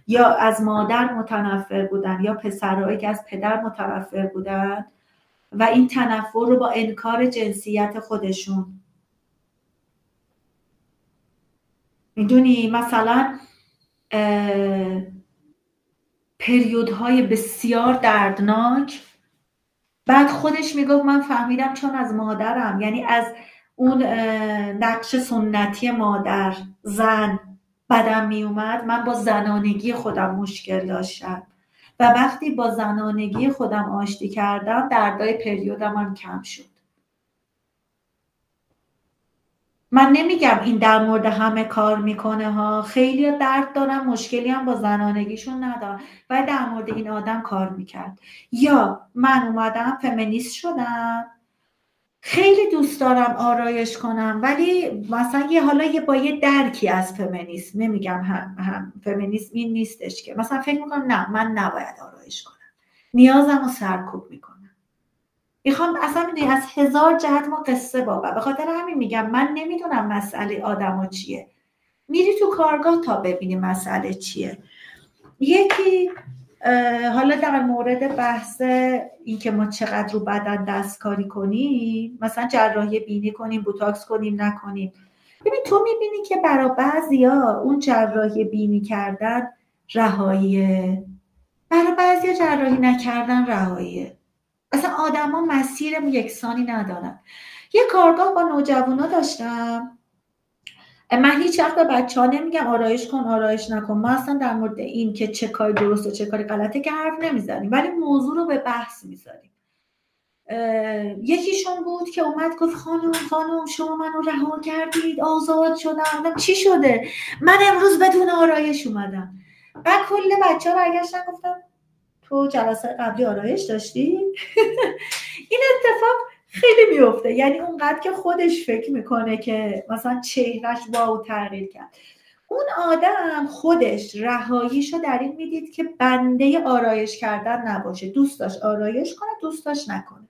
یا از مادر متنفر بودن یا پسرهایی که از پدر متنفر بودن و این تنفر رو با انکار جنسیت خودشون می‌دونی مثلا پریودهای بسیار دردناک. بعد خودش می‌گفت من فهمیدم چون از مادرم یعنی از اون نقش سنتی مادر زن بدم میومد من با زنانگی خودم مشکل داشتم. و وقتی با زنانگی خودم آشتی کردم دردای پریودم هم کم شد. من نمیگم این در مورد همه کار می‌کنه ها. خیلی درد دارم مشکلی هم با زنانگیشون ندارم و در مورد این آدم کار می‌کرد. یا من اومدم فمینیست شدم. خیلی دوست دارم آرایش کنم ولی مثلا یه حالا یه با یه درکی از فمینیسم. نمیگم هم, هم فمینیسم این نیستش که. مثلا فکر می‌کنم نه من نباید آرایش کنم. نیازم رو سرکوب می‌کنم. می‌خوام اصلا می‌دونی از هزار جهت ما قصه بابا به خاطر همین میگم من نمی‌دونم مسئله آدما چیه. میری تو کارگاه تا ببینی مسئله چیه. یکی حالا در مورد بحث اینکه ما چقدر رو بدن دستکاری کنیم مثلا جراحی بینی کنیم بوتاکس کنیم نکنیم. ببین تو می‌بینی که برای بعضیا اون جراحی بینی کردن رهاییه. برای بعضیا جراحی نکردن رهاییه. اصلا آدما مسیر یکسانی ندارن. یه کارگاه با نوجوانا داشتم. من هیچ وقت به بچه ها نمیگم آرایش کن آرایش نکن. ما اصلا در مورد این که چه کاری درسته چه کاری غلطه که حرف نمی‌زنیم ولی موضوع رو به بحث می‌ذاریم. یکیشون بود که اومد گفت خانم خانم شما منو رها کردید آزاد شدم. چی شده؟ من امروز بدون آرایش اومدم. بعد کل بچه ها برگشتن گفتم تو جلسه قبلی آرایش داشتی؟ این اتفاق خیلی میفته یعنی اونقدر که خودش فکر می‌کنه که مثلا چهرش واو تغییر کرد. اون آدم خودش رهاییش رو در این می‌دید که بنده آرایش کردن نباشه. دوست داشت آرایش کنه دوست داشت نکنه.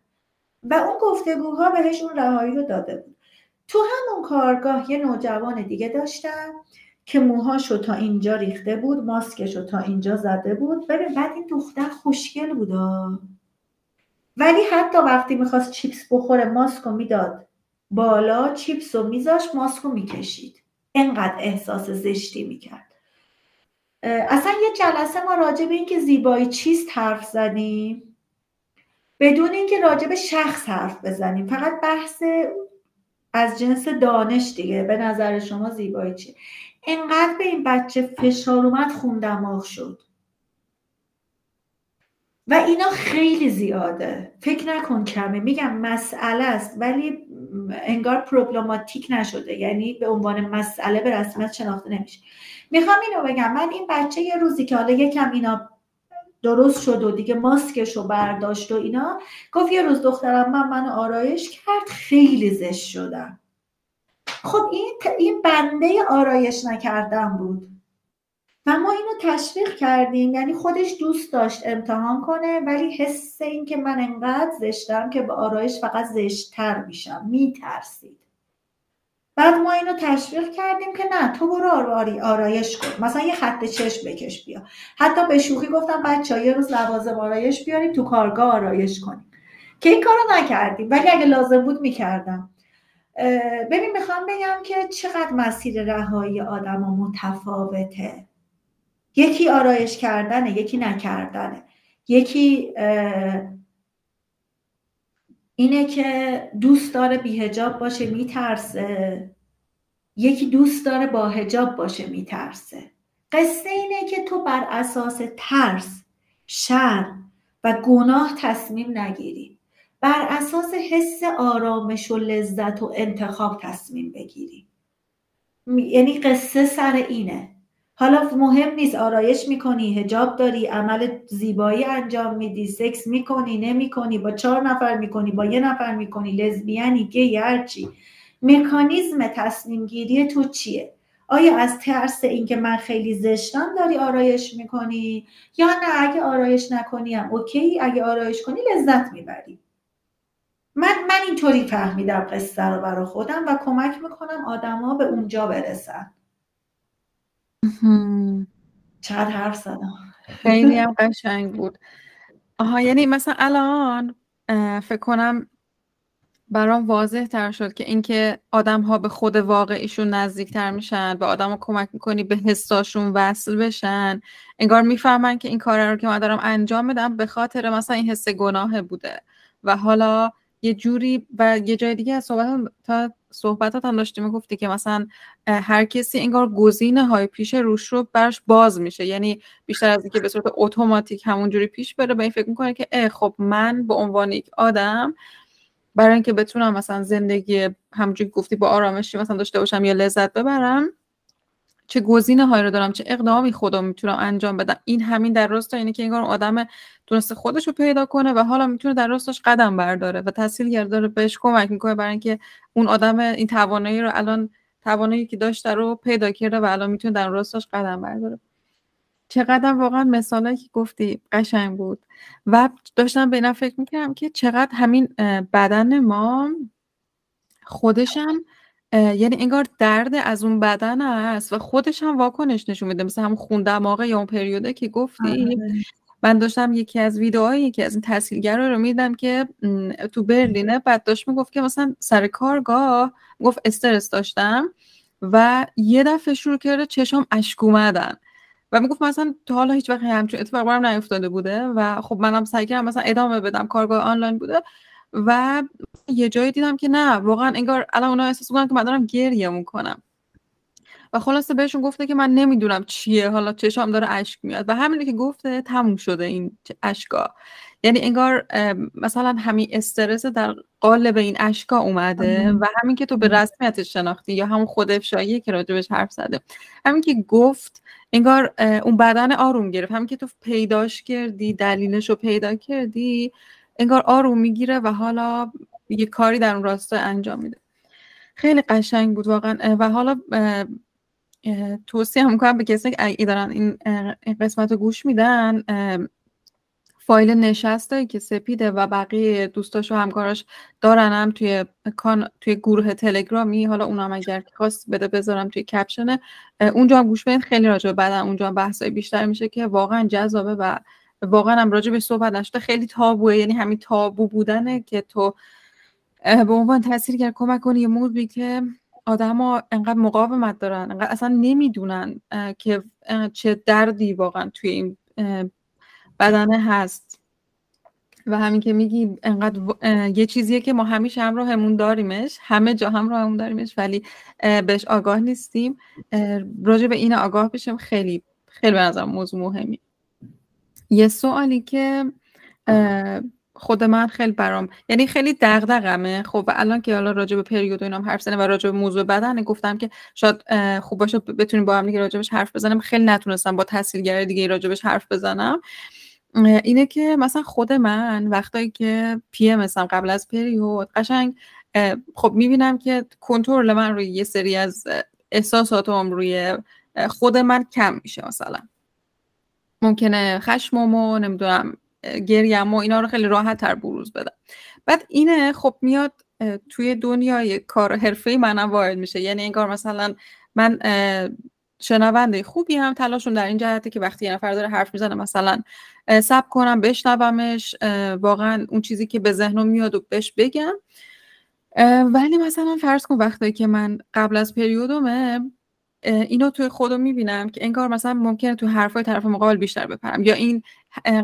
و اون گفتگوها بهش اون رهایی رو داده بود. تو همون کارگاه یه نوجوان دیگه داشتم. که موهاشو تا اینجا ریخته بود ماسکشو تا اینجا زده بود. ببین بعد این دختر خوشگل بودا ولی حتی وقتی می‌خواست چیپس بخوره ماسکو می‌داد بالا چیپس رو میذاشت ماسکو می‌کشید. انقدر احساس زشتی می‌کرد. اصلا یه جلسه ما راجع به اینکه زیبایی چیست حرف زدیم. بدون اینکه راجع به شخص حرف بزنیم. فقط بحث از جنس دانش دیگه به نظر شما زیبایی چیه؟ انقدر به این بچه فشار اومد خون دماغ شد. و اینا خیلی زیاده. فکر نکن کمه. میگم مسئله است ولی انگار پروبلماتیک نشده. یعنی به عنوان مسئله به رسمیت شناخته نمیشه. می‌خوام اینو بگم. من این بچه یه روزی که حالا یکم اینا درست شد و دیگه ماسکش رو برداشت و اینا گفت یه روز دخترم من منو آرایش کرد خیلی زشت شدم. خب این, این بنده آرایش نکردن بود. و ما اینو تشویق کردیم. یعنی خودش دوست داشت امتحان کنه ولی حس این که من انقدر زشتم که به آرایش فقط زشتتر میشم میترسید. بعد ما اینو تشویق کردیم که نه تو برو آرای آرایش کن. مثلا یه خط چشم بکش بیا. حتی به شوخی گفتم بچه یه روز لوازم آرایش بیاریم تو کارگاه آرایش کنیم. که این کارو نکردیم. ولی اگه لازم بود می‌کردم. ببین می‌خوام بگم که چقدر مسیر رهایی آدم متفاوته. یکی آرایش کردنه یکی نکردنه. یکی اینه که دوست داره بیهجاب باشه میترسه. یکی دوست داره با هجاب باشه میترسه. قصه اینه که تو بر اساس ترس شر و گناه تصمیم نگیری. بر اساس حس آرامش و لذت و انتخاب تصمیم بگیری یعنی قصه سر اینه. حالا مهم نیست آرایش می‌کنی هجاب داری عمل زیبایی انجام میدی سکس می‌کنی نمی‌کنی با چهار نفر می‌کنی با یه نفر می‌کنی لزبیانی گی هرچی مکانیزم تصمیم گیری تو چیه؟ آیا از ترس اینکه من خیلی زشتم داری آرایش می‌کنی؟ یا نه اگه آرایش نکنی هم اوکی اگه آرایش کنی لذت می‌بری. من من اینطوری فهمیدم قصه رو برای خودم و کمک می‌کنم آدما به اونجا برسن. چقدر حرف زدم. خیلی هم قشنگ بود. آها یعنی مثلا الان فکر کنم برام واضح تر شد که اینکه آدم ها به خود واقعیشون نزدیک تر میشن به آدم ها کمک می‌کنی به حساشون وصل بشن. انگار می‌فهمن که این کار رو که من دارم انجام بدم به خاطر مثلا این حس گناه بوده. و حالا یه جوری و یه جای دیگه از صحبت تا صحبتات هم داشتی می‌گفتی که مثلا هر کسی انگار گزینه های پیش روش رو براش باز میشه. یعنی بیشتر از اینکه به صورت اتوماتیک همونجوری پیش بره به این فکر می‌کنه که اه خب من به عنوان یک آدم برای اینکه بتونم مثلا زندگی همونجوری گفتی با آرامشی مثلا داشته باشم یا لذت ببرم چه گزینه هایی رو دارم چه اقدامی خودم می‌تونم انجام بدم. این همین در راست اینه که انگار آدم تونسته خودش رو پیدا کنه و حالا می‌تونه در راستش قدم برداره و تحصیل داره بهش کمک می‌کنه برای اینکه اون آدم این توانایی رو الان توانایی که داشته رو پیدا کرده و الان می‌تونه در راستش قدم برداره. چقدر واقعا مثالی که گفتی قشنگ بود. و داشتم به اینا فکر می‌کردم که چقدر همین بدن ما خودشم یعنی انگار درد از اون بدن است و خودش هم واکنش نشون میده. مثل همون خون دماغه یا اون پریوده که گفتی آره. من داشتم یکی از ویدیوهای یکی از این تحصیلگرا رو میدم که تو برلینه بعد داشت می‌گفت که مثلا سر کارگاه گفت استرس داشتم و یه دفعه شروع کرده چشم اشک اومدن. و می‌گفت مثلا تا حالا هیچ وقت همچین اتفاق برام نیفتاده بوده و خب منم سعی کردم مثلا ادامه بدم. کارگاه آنلاین بوده. و یه جایی دیدم که نه واقعا انگار الان اونا احساس می‌کنن که من دارم گریه می‌کنم. و خلاصه بهشون گفته که من نمی‌دونم چیه حالا چشام داره اشک میاد. و همینی که گفته تموم شده این اشکا. یعنی انگار مثلا همین استرس در قالب این اشکا اومده و همین که تو به رسمیت شناختی یا همون خود افشایی که راجبش حرف زده. همین که گفت انگار اون بدن آروم گرفت. همین که تو پیداش کردی دلیلش رو پیدا کردی انگار آروم می‌گیره و حالا یه کاری در اون راستا انجام میده. خیلی قشنگ بود واقعا. و حالا توصیه هم می‌کنم به کسی که دارن این قسمت رو گوش میدن فایل نشسته که سپیده و بقیه دوستاش و همکاراش هم توی کان... توی گروه تلگرامی. حالا اونم اگر خواست بده بذارم توی کپشنه. اونجا هم گوش بدین. خیلی راجع بدن اونجا بحثای بیشتر میشه که واقعا جذابه و واقعا هم راجع به صحبت نشده. خیلی تابوه یعنی همین تابو بودنه که تو به عنوان تاثیر کمک کنی یه موضوعی که آدما انقدر مقاومت دارن انقدر اصلا نمی‌دونن که چه دردی واقعا توی این بدنه هست. و همین که میگی انقدر یه چیزیه که ما همیشه همراهمون داریمش همه جا همراهمون داریمش ولی بهش آگاه نیستیم. راجع به این آگاه بشیم خیلی خیلی به نظر موضوع مهمی یه سوالی که خود من خیلی برام یعنی خیلی دغدغمه. خب الان که حالا راجع به پریود و اینام حرف زنه و راجع به موضوع بدن گفتم که شاید خوب باشه بتونیم با هم دیگه راجبش حرف بزنم خیلی نتونستم با تحصیلگر دیگه راجبش حرف بزنم. اینه که مثلا خود من وقتایی که پی ام قبل از پریود قشنگ خب می‌بینم که کنترل من روی یه سری از احساساتم روی خود من کم میشه مثلا. ممکنه خشمم و نمی‌دونم گریم و اینا رو خیلی راحت تر بروز بدم. بعد اینه خب میاد توی دنیای کار حرفه منم وارد میشه. یعنی انگار مثلا من شنونده خوبی هم تلاشون در این جهته که وقتی یه نفر داره حرف می‌زنه مثلا سب کنم بشنومش واقعا اون چیزی که به ذهنم میاد و بهش بگم. ولی مثلا فرض کن وقتی که من قبل از پریودمه اینو توی خودم می‌بینم که انگار مثلا ممکنه تو حرفای طرف مقابل بیشتر بپرم. یا این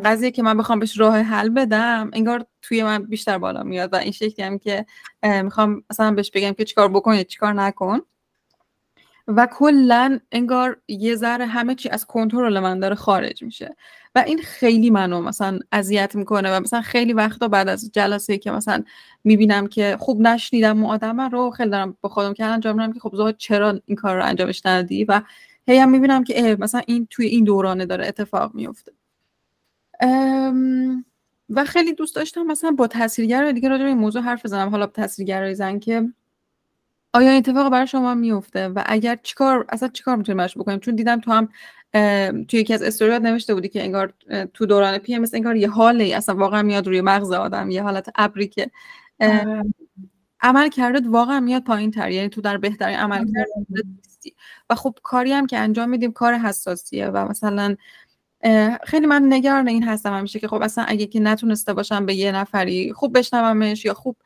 قضیه که من بخوام بهش راه حل بدم انگار توی من بیشتر بالا میاد. و این شکلی هم که می‌خوام مثلا بهش بگم که چیکار بکن یا چیکار نکن. و کلا انگار یه ذره همه چی از کنترل من داره خارج میشه. و این خیلی منو مثلا اذیت می‌کنه و مثلا خیلی وقتا بعد از جلسه که مثلا می‌بینم که خوب نشنیدم اون آدم رو خیلی دارم با خودم که انجام میدم که خب زهاد چرا این کار رو انجامش ندی و هی هم می‌بینم که مثلا این توی این دورانه داره اتفاق میفته و خیلی دوست داشتم مثلا با تاثیرگر دیگه راجع به این موضوع حرف بزنم. حالا تاثیرگرای زن که آیا اتفاق برای شما میفته و اگر چیکار اصلا چیکار می‌تونیم براش بکنیم چون دیدم تو هم توی یکی از استوریات نوشته بودی که انگار تو دوران پی ام انگار یه حالی اصلا واقعا میاد روی مغز آدم یه حالت ابری که آره. عمل کرده واقعا میاد پایین تر یعنی تو در بهترین عمل آره. و خب کاری هم که انجام میدیم کار حساسیه و مثلا خیلی من نگران این هستم همیشه که خب اصلا اگه که نتونسته باشم به یه نفری خوب بشنومش یا خوب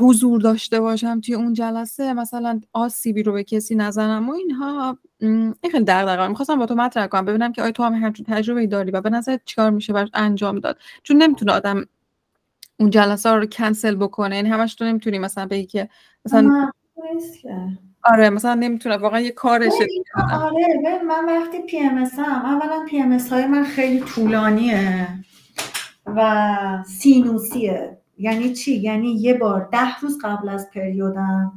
حضور داشته باشم توی اون جلسه مثلا آسیبی رو به کسی نزنم و اینها. این خیلی دغدغه. می‌خواستم با تو مطرح کنم ببینم که آیا تو هم همچون تجربه داری و به نظر چیکار میشه براش انجام داد. چون نمی‌تونه آدم اون جلسه رو کنسل بکنه. یعنی همش تو نمی‌تونی مثلا بگی که مثلا آره مثلا نمی‌تونه واقعا یه کارشه آره من وقتی PMS ام اولا PMS های من خیلی طولانیه و سینوسیه. یعنی چی؟ یعنی یه بار ده روز قبل از پریودم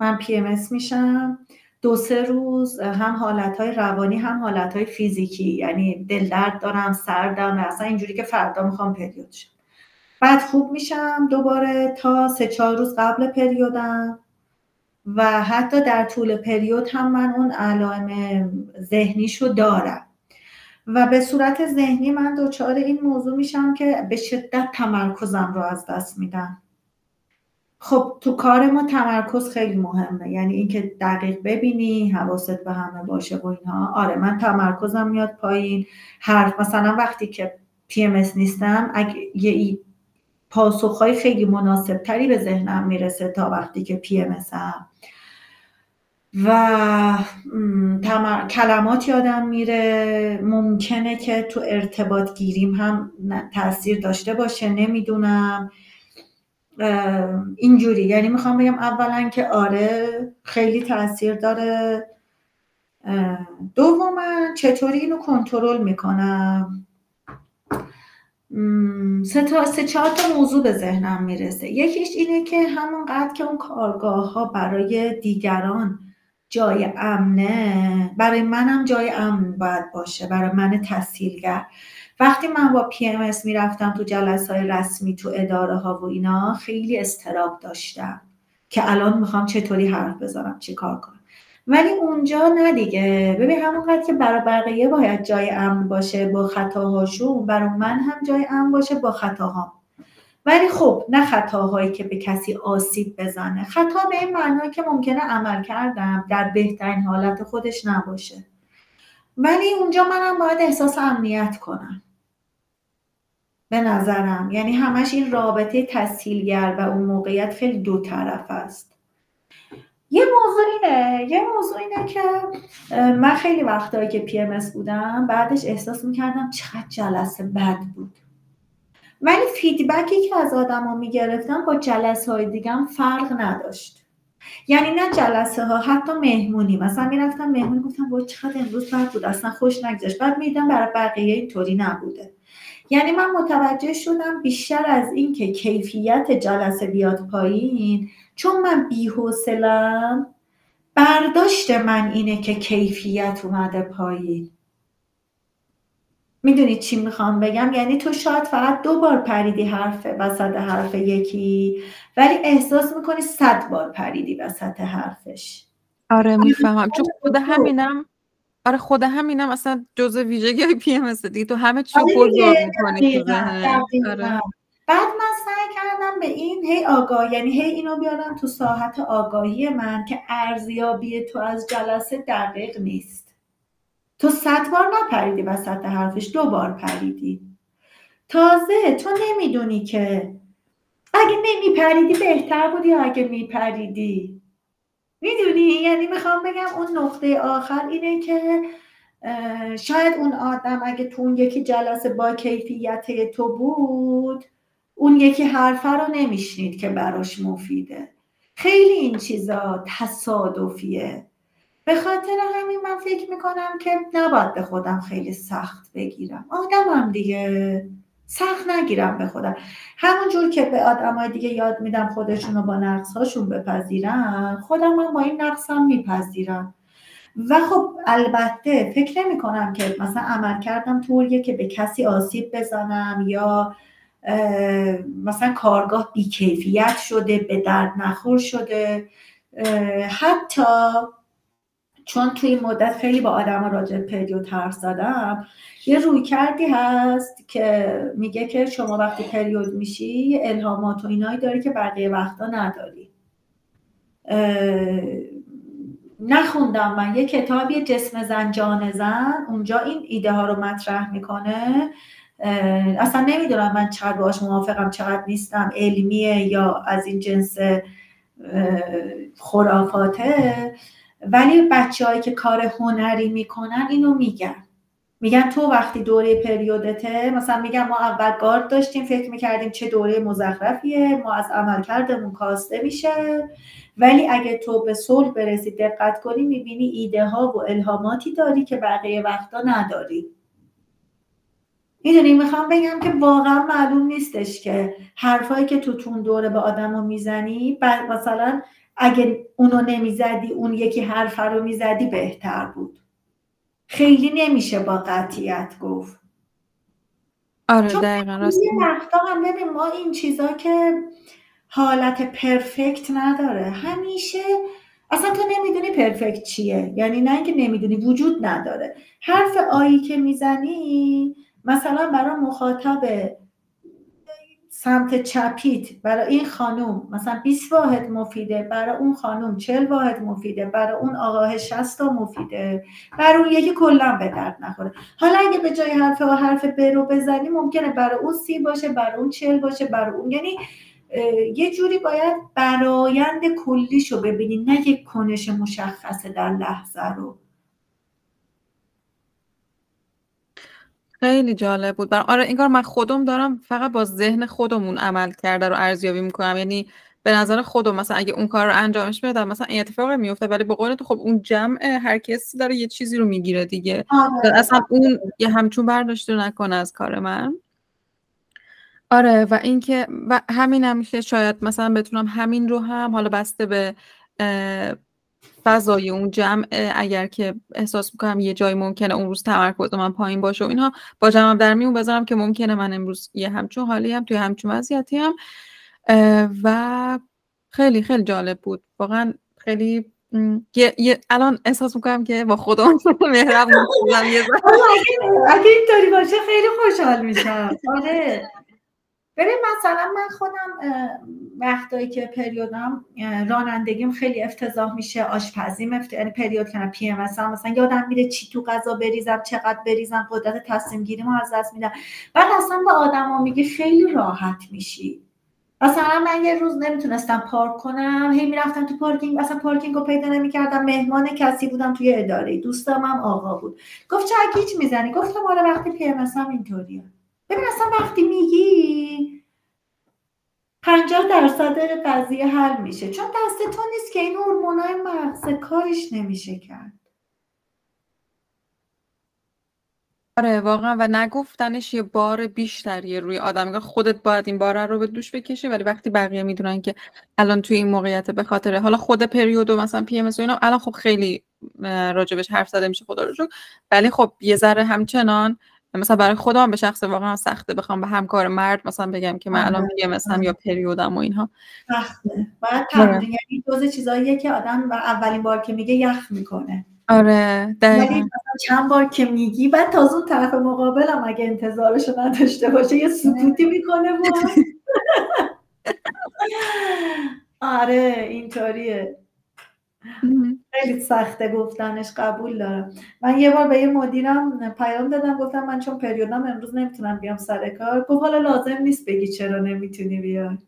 من PMS میشم دو سه روز هم حالت روانی هم حالت فیزیکی. یعنی دل درد دارم سردم اصلا اینجوری که فردا می‌خوام پریود شم. بعد خوب میشم دوباره تا سه چهار روز قبل پریودم و حتی در طول پریود هم من اون علائم ذهنیشو دارم. و به صورت ذهنی من دچار این موضوع میشم که به شدت تمرکزم رو از دست میدم. خب تو کار ما تمرکز خیلی مهمه. یعنی اینکه دقیق ببینی حواست به همه باشه و اینها. آره من تمرکزم میاد پایین. حرف مثلا وقتی که پی ام نیستم اگه یه پاسخهای خیلی مناسب تری به ذهنم می‌رسه تا وقتی که پی ام. و کلمات یادم میره. ممکنه که تو ارتباط گیریم هم تاثیر داشته باشه نمی‌دونم. اینجوری. یعنی می‌خوام بگم اولا که آره خیلی تاثیر داره. دوما چطوری اینو کنترل می‌کنم؟ سه تا سه چهار تا موضوع به ذهنم می‌رسه. یکیش اینه که همونقدر که اون کارگاه ها برای دیگران جای امنه. برای منم جای امن باید باشه برای من تحصیلگر وقتی من با پی ام اس می‌رفتم تو جلسه های رسمی تو اداره ها و اینا خیلی استراب داشتم که الان می‌خوام چطوری حرف بزنم چی کار کنم. ولی اونجا نه دیگه. ببین همونقدر که برای بقیه باید جای امن باشه با خطاهاشون برای من هم جای امن باشه با خطاهام. ولی خب نه خطاهایی که به کسی آسیب بزنه. خطا به این معنی که ممکنه عمل کردم در بهترین حالت خودش نباشه. ولی اونجا منم باید احساس امنیت کنم. به نظرم. یعنی همش این رابطه تسهیلگر و اون موقعیت خیلی دو طرف است. یه موضوع اینه یه موضوع اینه که من خیلی وقتهایی که پی بودم بعدش احساس می‌کردم چقدر جلسه بد بود. ولی فیدبکی که از آدما می‌گرفتم با جلسه های دیگه فرق نداشت. یعنی نه جلسه ها حتی مهمونی. مثلا می‌رفتم مهمونی گفتم با چقدر امروز بد بود اصلا خوش نگذاشت بعد میدم برای بقیه اینطوری نبوده. یعنی من متوجه شدم بیشتر از این که کیفیت جلسه بیاد پایین چون من بیحوصلم برداشت من اینه که کیفیت اومده پایین. می‌دونید چی می‌خوام بگم؟ یعنی تو شاید فقط دو بار پریدی حرف وسط حرف یکی ولی احساس می‌کنی صد بار پریدی وسط حرفش. آره می‌فهمم. چون خود همینم آره خود همینم اصلا جزء ویژگی های پی ام دیگه. تو همه چی آره بزرگ می‌کنی آره. بعد من سعی کردم به این هی آگاه یعنی هی اینو بیارم تو ساحت آگاهی من که ارزیابی تو از جلسه دقیق نیست. تو صد بار نپریدی وسط حرفش دو بار پریدی. تازه تو نمی‌دونی که اگه نمیپریدی بهتر بود یا اگه میپریدی. می‌دونی؟ یعنی می‌خوام بگم اون نقطه آخر اینه که شاید اون آدم اگه تو اون یکی جلسه با کیفیت تو بود اون یکی حرفه رو نمیشنید که براش مفیده. خیلی این چیزا تصادفیه. به خاطر همین من فکر می‌کنم که نباید به خودم خیلی سخت بگیرم. آدمم دیگه سخت نگیرم به خودم. همون جور که به آدمای دیگه یاد میدم خودشون رو با نقص هاشون بپذیرن خودم من با این نقصم میپذیرم. و خب البته فکر نمی کنم که مثلا عمل کردم طوریه که به کسی آسیب بزنم یا مثلا کارگاه بیکیفیت شده به درد نخور شده. حتی چون توی مدت خیلی با آدم راجع پریود حرف زدم یه روی کردی هست که میگه که شما وقتی پریود میشی الهامات و اینایی داری که بقیه وقتا نداری. نخوندم من یه کتابی جسم زن جان زن اونجا این ایده ها رو مطرح می‌کنه. اصلا نمی‌دونم من چقدر باش موافقم چقدر نیستم علمیه یا از این جنس خرافاته. ولی بچه که کار هنری می‌کنن اینو میگن. میگن تو وقتی دوره پریودته مثلا میگن ما اول گارد داشتیم فکر می‌کردیم چه دوره مزخرفیه ما از عملکردمون کاسته میشه. ولی اگه تو به صلح برسی دقت کنی می‌بینی ایده ها و الهاماتی داری که بقیه وقتا نداری. می‌دونی می‌خوام بگم که واقعا معلوم نیستش که حرفایی که تو تون دوره به آدم رو می‌زنی مثلا اگه اونو نمی‌زدی اون یکی حرف رو می‌زدی بهتر بود. خیلی نمیشه با قطیت گفت. آره دقیقا راست هم ببین ما این چیزا که حالت پرفکت نداره. همیشه اصلا تو نمی‌دونی پرفکت چیه. یعنی نه اینکه نمی‌دونی وجود نداره. حرف آیی که می‌زنی مثلا برای مخاطب سمت چپیت برای این خانوم مثلا 20 واحد مفیده برای اون خانوم 40 واحد مفیده برای اون آقاه 60 مفیده برای اون یکی کلا به درد نخوره. حالا اگه به جای حرف و حرف ب رو بزنی ممکنه برای اون سی باشه برای اون 40 باشه برای اون یعنی یه جوری باید برایند کلیشو ببینی نه یک کنش مشخصه در لحظه رو. خیلی جالب بود. برام آره کار من خودم دارم فقط با ذهن خودمون عمل کرده رو ارزیابی می‌کنم. یعنی به نظر خودم مثلا اگه اون کار رو انجامش بدم مثلا این اتفاق میفته ولی به قول تو خب اون جمع هر کسی داره یه چیزی رو می‌گیره دیگه. آره. اصلا اون یه همچون برداشت رو نکنه از کار من. آره و اینکه و همین هم که شاید مثلا بتونم همین رو هم حالا بسته به فضای اون جمع اگر که احساس می‌کنم یه جایی ممکنه اون روز تمرکز من پایین باشه و اینها با جمع در میون بذارم که ممکنه من امروز یه همچون حالی هم توی همچون وضعیتی هم. و خیلی خیلی جالب بود. واقعا خیلی یه, الان احساس می‌کنم که با خودم مهرب اگه اینطوری باشه خیلی خوشحال میشم. آره. ببین مثلا من خودم وقتایی که پریودم رانندگیم خیلی افتضاح میشه آشپزیم افت... یعنی پریود کنم PMS مثلا یادم میره چی تو غذا بریزم چقدر بریزم قدرت تصمیم گیریمو از دست میدم. بعد اصلا به آدما میگه خیلی راحت میشی. مثلا من یه روز نمی‌تونستم پارک کنم هی می‌رفتم تو پارکینگ مثلا پارکینگ رو پیدا نمی‌کردم. مهمان کسی بودم توی اداره دوستم هم آقا بود. گفت گیج می‌زنی؟ گفتم آره وقتی PMS اینطوریه. ببین اصلا وقتی میگی پنجاه درصد قضیه حل میشه چون دست تو نیست که این هورمونای مغز کارش نمیشه کرد. آره واقعا. و نگفتنش یه بار بیشتریه روی آدم خودت باید این بار رو به دوش بکشی ولی وقتی بقیه می‌دونن که الان توی این موقعیت به خاطر حالا خود پریود و مثلا پی ام اینا الان خب خیلی راجبش حرف زده میشه خدا رو ولی خب یه ذره همچنان مثلا برای خودم به شخص واقعا سخته بخوام به همکار مرد مثلا بگم که من الان میگم آره. مثلا یا پریودم و اینها. سخته. باید تمرین آره. یعنی دوز چیزاییه که آدم اولین بار که میگه یخ می‌کنه. آره ولی چند بار که میگی بعد تازه اون طرف مقابلم اگه انتظارشو نداشته باشه یه سکوتی می‌کنه و آره اینطوریه. خیلی سخته گفتنش قبول دارم. من یه بار به یه مدیرم پیام دادم گفتم من چون پریودم امروز نمی‌تونم بیام سر کار. گفت حالا لازم نیست بگی چرا نمی‌تونی بیای.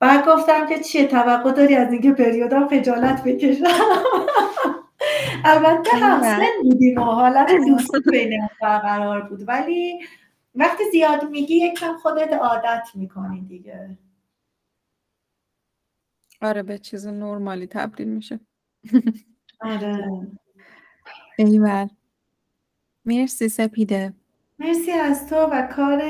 بعد گفتم که چیه توقع داری از اینکه پریودم خجالت بکشم؟ البته همسن بودیم و حالت دوست بین برقرار بود. ولی وقتی زیاد میگی یکم خودت عادت می‌کنی دیگه. آره به چیز نرمالی تبدیل میشه. آره. ایول مرسی سپیده. مرسی از تو و کار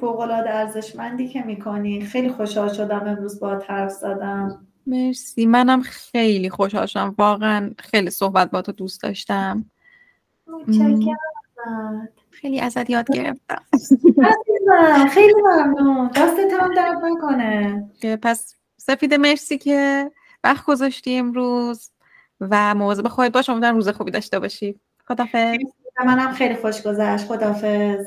فوقالعاده ارزشمندی که می‌کنی. خیلی خوشحال شدم امروز با حرف زدم. مرسی. منم خیلی خوشحال شدم. واقعا خیلی صحبت با تو دوست داشتم. خیلی ازت یاد گرفتم. خیلی ممنون. دستت هم درد نکنه. پس سفید مرسی که وقت گذاشتی امروز. و مواظب خودت باش امیدوارم روز خوبی داشته باشی. خدافظ منم خیلی خوش گذشت. خدافظ